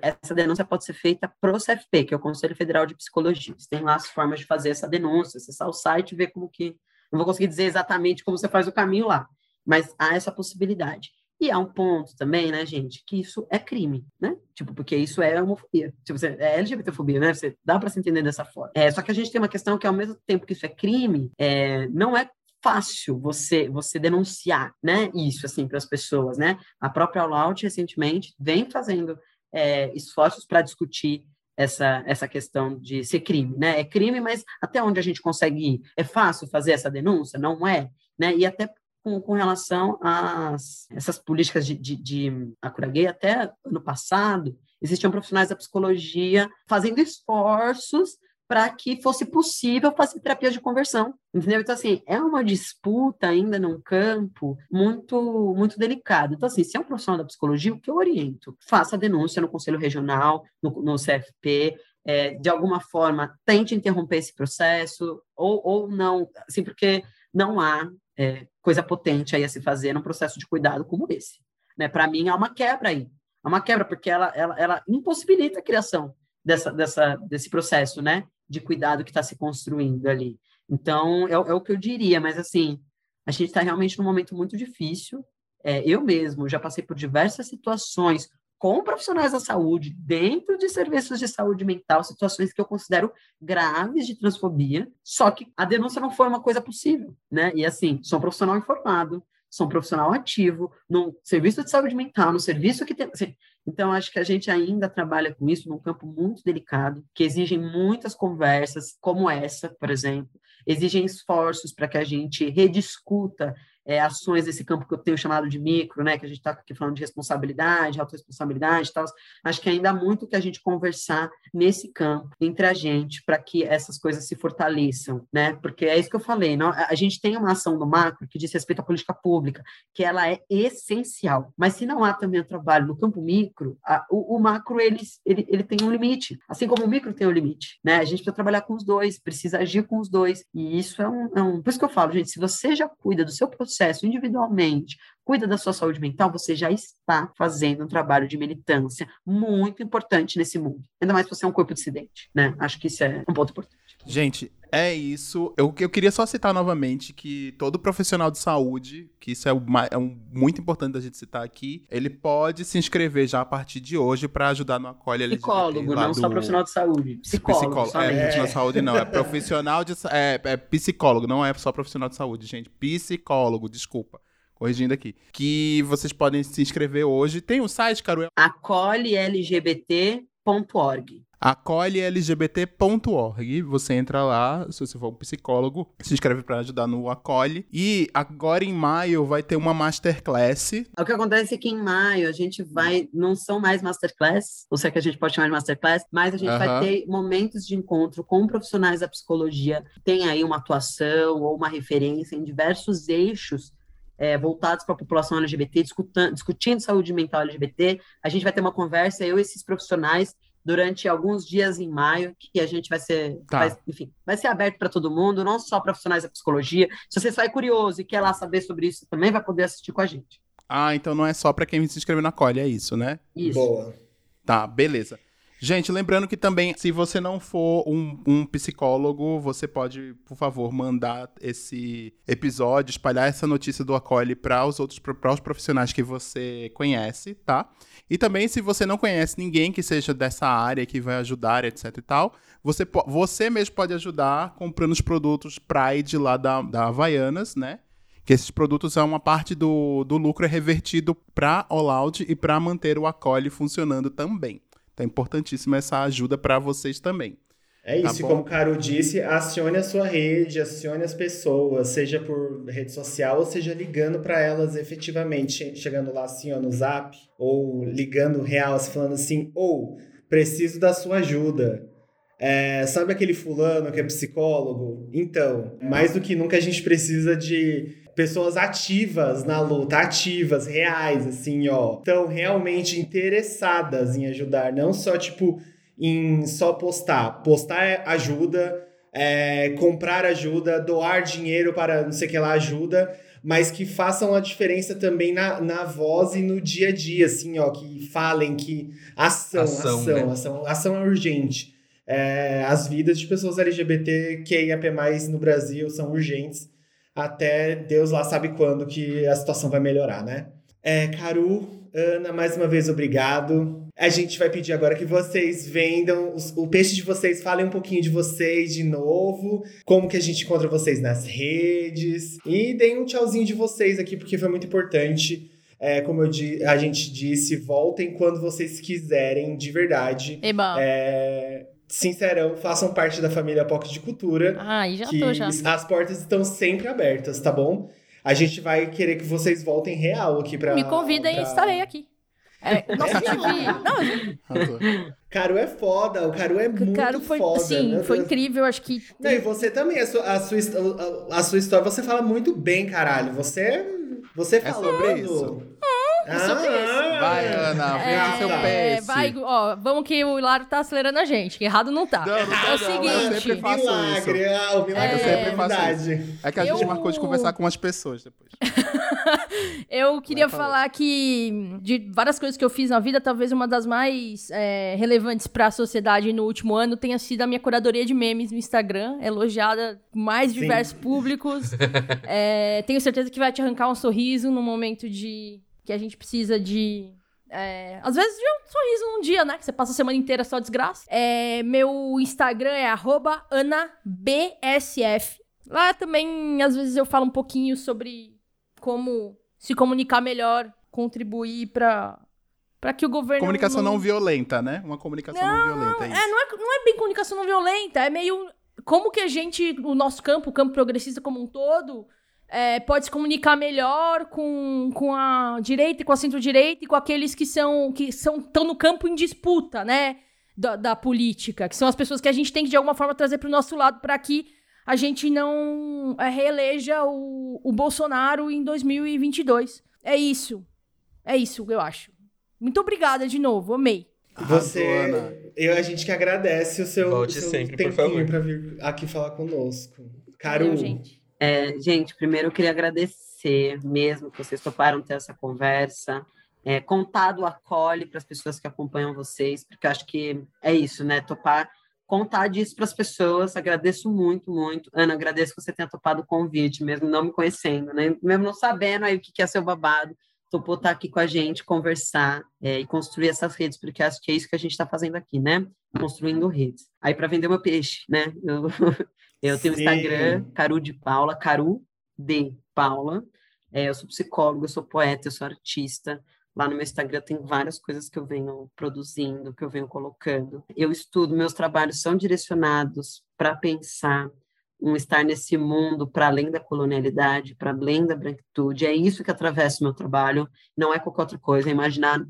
essa denúncia pode ser feita para o CFP, que é o Conselho Federal de Psicologia. Tem lá as formas de fazer essa denúncia, acessar o site e ver como que não vou conseguir dizer exatamente como você faz o caminho lá, mas há essa possibilidade. E há um ponto também, né, gente, que isso é crime, né? Tipo, porque isso é homofobia. Tipo, você, é LGBTfobia, né? Você, dá para se entender dessa forma. É, só que a gente tem uma questão que, ao mesmo tempo que isso é crime, é, não é fácil você você denunciar, né? Isso, assim, para as pessoas, né? A própria All recentemente, vem fazendo é, esforços para discutir essa, essa questão de ser crime, né? É crime, mas até onde a gente consegue ir? É fácil fazer essa denúncia? Não é, né? E até com, com relação às essas políticas de, de, de cura gay, até ano passado, existiam profissionais da psicologia fazendo esforços para que fosse possível fazer terapia de conversão, entendeu? Então, assim, é uma disputa ainda num campo muito, muito delicado. Então, assim, se é um profissional da psicologia, o que eu oriento? Faça a denúncia no Conselho Regional, no, no CFP, é, de alguma forma, tente interromper esse processo, ou, ou não, assim, porque não há é, coisa potente aí a se fazer num processo de cuidado como esse. Né? Para mim, há uma quebra aí. Há uma quebra, porque ela, ela, ela impossibilita a criação dessa, dessa, desse processo, né? De cuidado que está se construindo ali. Então, é, é, o que eu diria, mas assim, a gente está realmente num momento muito difícil. É, eu mesmo já passei por diversas situações com profissionais da saúde, dentro de serviços de saúde mental, situações que eu considero graves de transfobia, só que a denúncia não foi uma coisa possível, né? E assim, sou um profissional informado, sou um profissional ativo, no serviço de saúde mental, no serviço que tem. Assim, então, acho que a gente ainda trabalha com isso num campo muito delicado, que exigem muitas conversas, como essa, por exemplo, exigem esforços para que a gente rediscuta é, ações desse campo que eu tenho chamado de micro, né, que a gente está aqui falando de responsabilidade, autorresponsabilidade e tal. Acho que ainda há muito que a gente conversar nesse campo entre a gente para que essas coisas se fortaleçam, né? Porque é isso que eu falei, não, a gente tem uma ação do macro que diz respeito à política pública, que ela é essencial, mas se não há também o trabalho no campo micro, a, o, o, macro ele, ele, ele tem um limite, assim como o micro tem um limite, né? A gente precisa trabalhar com os dois, precisa agir com os dois, e isso é um, é um... Por isso que eu falo, gente, se você já cuida do seu processo individualmente, cuida da sua saúde mental, você já está fazendo um trabalho de militância muito importante nesse mundo. Ainda mais se você é um corpo dissidente, né? Acho que isso é um ponto importante. Gente, é isso. Eu, eu queria só citar novamente que todo profissional de saúde, que isso é, uma, é um, muito importante da gente citar aqui, ele pode se inscrever já a partir de hoje para ajudar no Acolhe LGBT. Psicólogo, não do... só profissional de saúde. Psicólogo. psicólogo. É, profissional de saúde não. É profissional de. É, é psicólogo, não é só profissional de saúde, gente. Psicólogo, desculpa corrigindo aqui, que vocês podem se inscrever hoje. Tem um site, Caruel? acolhelgbt.org acolhelgbt.org. Você entra lá, se você for um psicólogo, se inscreve para ajudar no Acolhe. E agora em maio vai ter uma masterclass. O que acontece é que em maio a gente vai, não são mais masterclass, ou seja, que a gente pode chamar de masterclass, mas a gente uhum. vai ter momentos de encontro com profissionais da psicologia, tem aí uma atuação ou uma referência em diversos eixos é, voltados para a população LGBT, discutindo, discutindo saúde mental LGBT. A gente vai ter uma conversa, eu e esses profissionais, durante alguns dias em maio, que a gente vai ser, tá. vai, enfim, vai ser aberto para todo mundo, não só profissionais da psicologia. Se você sai curioso e quer lá saber sobre isso, também vai poder assistir com a gente. Ah, então não é só para quem se inscreveu na Colhe, é isso, né? Isso. Boa. Tá, beleza. Gente, lembrando que também, se você não for um, um, psicólogo, você pode, por favor, mandar esse episódio, espalhar essa notícia do Acolhe para os outros os profissionais que você conhece, tá? E também, se você não conhece ninguém que seja dessa área, que vai ajudar, etc e tal, você, você mesmo pode ajudar comprando os produtos Pride lá da, da Havaianas, né? Que esses produtos são uma parte do, do lucro é revertido para o Loud e para manter o Acolhe funcionando também. É importantíssima essa ajuda para vocês também. É tá isso, tá como o Caro disse, acione a sua rede, acione as pessoas, seja por rede social ou seja ligando para elas efetivamente, chegando lá assim ó, no zap, ou ligando real, assim, falando assim, ou preciso da sua ajuda. É, sabe aquele fulano que é psicólogo? Então, mais do que nunca a gente precisa de pessoas ativas na luta, ativas, reais, assim, ó. Então, realmente interessadas em ajudar, não só, tipo, em só postar. Postar ajuda, é, comprar ajuda, doar dinheiro para não sei o que lá ajuda, mas que façam a diferença também na, na voz e no dia a dia, assim, ó, que falem que ação, ação, ação, né? ação, ação é urgente. É, as vidas de pessoas LGBT que IAP+, no Brasil são urgentes até Deus lá sabe quando que a situação vai melhorar, né? É, Caru, Ana, mais uma vez obrigado. A gente vai pedir agora que vocês vendam os, o peixe de vocês, falem um pouquinho de vocês de novo, como que a gente encontra vocês nas redes e deem um tchauzinho de vocês aqui porque foi muito importante. É, como eu, a gente disse, voltem quando vocês quiserem, de verdade. Eba. É, sincerão, façam parte da família Pocket de Cultura. Ah, já tô já. As portas estão sempre abertas, tá bom? A gente vai querer que vocês voltem real aqui pra. Me convidem pra... e estarei aqui. É, *laughs* nossa, Não, Caru é foda, o Caru é muito Caru foi, foda. Sim, foi incrível, acho que. Não, e você também, a sua, a sua, a, sua história, você fala muito bem, caralho. Você. Você. É sobre isso. É sobre isso. Vai, Ana, vem é, seu pé. Vai, ó, vamos que o Hilário tá acelerando a gente. Errado não tá. Não, não, é o seguinte. eu sempre faço milagre, isso. Ah, o milagre é, eu sempre faço isso. É que a gente eu... marcou de conversar com as pessoas depois. *laughs* eu queria falar que de várias coisas que eu fiz na vida, talvez uma das mais é, relevantes para a sociedade no último ano tenha sido a minha curadoria de memes no Instagram, elogiada mais diversos Sim. públicos. *laughs* é, tenho certeza que vai te arrancar um sorriso no momento de que a gente precisa de. É, às vezes de um sorriso num dia, né? Que você passa a semana inteira só desgraça. É, meu Instagram é AnaBSF. Lá também, às vezes, eu falo um pouquinho sobre como se comunicar melhor, contribuir para para que o governo. Comunicação não... não... violenta, né? Uma comunicação não, não violenta. É, é, não, é, não é bem comunicação não violenta, é meio. Como que a gente, o nosso campo, o campo progressista como um todo, é, pode se comunicar melhor com, com a direita, com a centro-direita e com aqueles que são que são estão no campo em disputa, né, da, da, política, que são as pessoas que a gente tem que de alguma forma trazer para o nosso lado para que a gente não é, reeleja o, o Bolsonaro em 2022. É isso. É isso, eu acho. Muito obrigada de novo, amei. Você, eu, a gente que agradece o seu, Volte o seu sempre, tempinho para vir aqui falar conosco. Caru. gente. É, gente, primeiro eu queria agradecer mesmo que vocês toparam ter essa conversa. É, contar do acolhe para as pessoas que acompanham vocês, porque eu acho que é isso, né? Topar, contar disso para as pessoas. Agradeço muito, muito. Ana, agradeço que você tenha topado o convite, mesmo não me conhecendo, né? Mesmo não sabendo aí o que é seu babado topou estar aqui com a gente, conversar é, e construir essas redes, porque acho que é isso que a gente está fazendo aqui, né? Construindo redes. Aí, para vender meu peixe, né? Eu, eu tenho o Instagram, Caru de Paula, Caru de Paula. É, eu sou psicóloga, eu sou poeta, eu sou artista. Lá no meu Instagram tem várias coisas que eu venho produzindo, que eu venho colocando. Eu estudo, meus trabalhos são direcionados para pensar um estar nesse mundo para além da colonialidade, para além da branquitude. É isso que atravessa o meu trabalho, não é qualquer outra coisa, é imaginar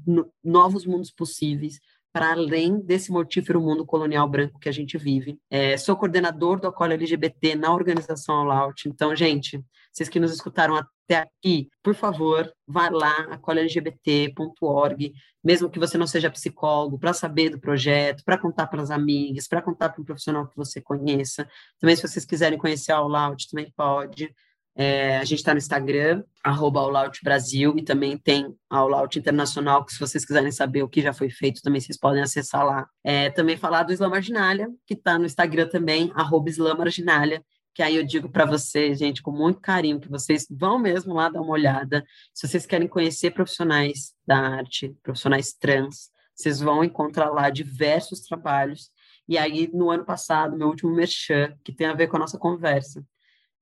novos mundos possíveis para além desse mortífero mundo colonial branco que a gente vive. É, sou coordenador do Acolhe LGBT na organização All Out. Então, gente, vocês que nos escutaram até aqui, por favor, vá lá, acolhelgbt.org, mesmo que você não seja psicólogo, para saber do projeto, para contar para as amigas, para contar para um profissional que você conheça. Também, se vocês quiserem conhecer a All Out, também pode. É, a gente está no Instagram, arroba Brasil, e também tem a Out Internacional, que se vocês quiserem saber o que já foi feito, também vocês podem acessar lá. É, também falar do Islã Marginália, que está no Instagram também, arroba Islã Marginália, que aí eu digo para vocês, gente, com muito carinho, que vocês vão mesmo lá dar uma olhada. Se vocês querem conhecer profissionais da arte, profissionais trans, vocês vão encontrar lá diversos trabalhos. E aí, no ano passado, meu último merchan, que tem a ver com a nossa conversa,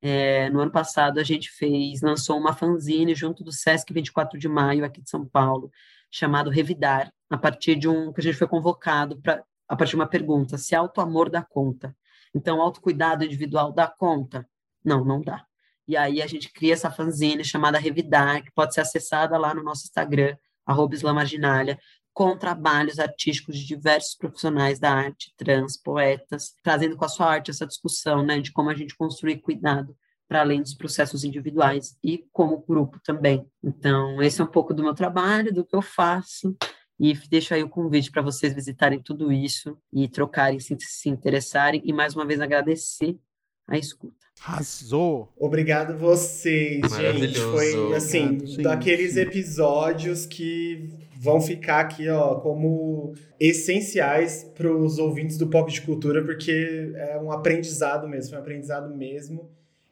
é, no ano passado, a gente fez, lançou uma fanzine junto do Sesc 24 de Maio, aqui de São Paulo, chamado Revidar, a partir de um que a gente foi convocado para a partir de uma pergunta: se auto-amor dá conta? Então, autocuidado individual dá conta? Não, não dá. E aí a gente cria essa fanzine chamada Revidar, que pode ser acessada lá no nosso Instagram, arroba Islamarginália, com trabalhos artísticos de diversos profissionais da arte, trans, poetas, trazendo com a sua arte essa discussão né, de como a gente construir cuidado para além dos processos individuais e como grupo também. Então, esse é um pouco do meu trabalho, do que eu faço, e deixo aí o convite para vocês visitarem tudo isso e trocarem, se, se interessarem, e mais uma vez agradecer a escuta. Arrasou! Obrigado vocês, gente. Foi assim, Obrigado, daqueles episódios que vão ficar aqui, ó, como essenciais para os ouvintes do Pop de Cultura, porque é um aprendizado mesmo, é um aprendizado mesmo.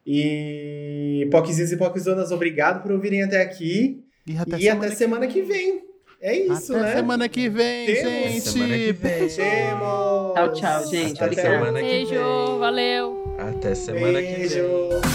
E Poczins e Poczdonas, obrigado por ouvirem até aqui. E até, e semana, até semana que vem. É isso, até né? semana que vem, Temos. gente. Semana que vem. Tchau, tchau, gente. Até semana que Beijo, vem. valeu. Até semana Beijo. que vem.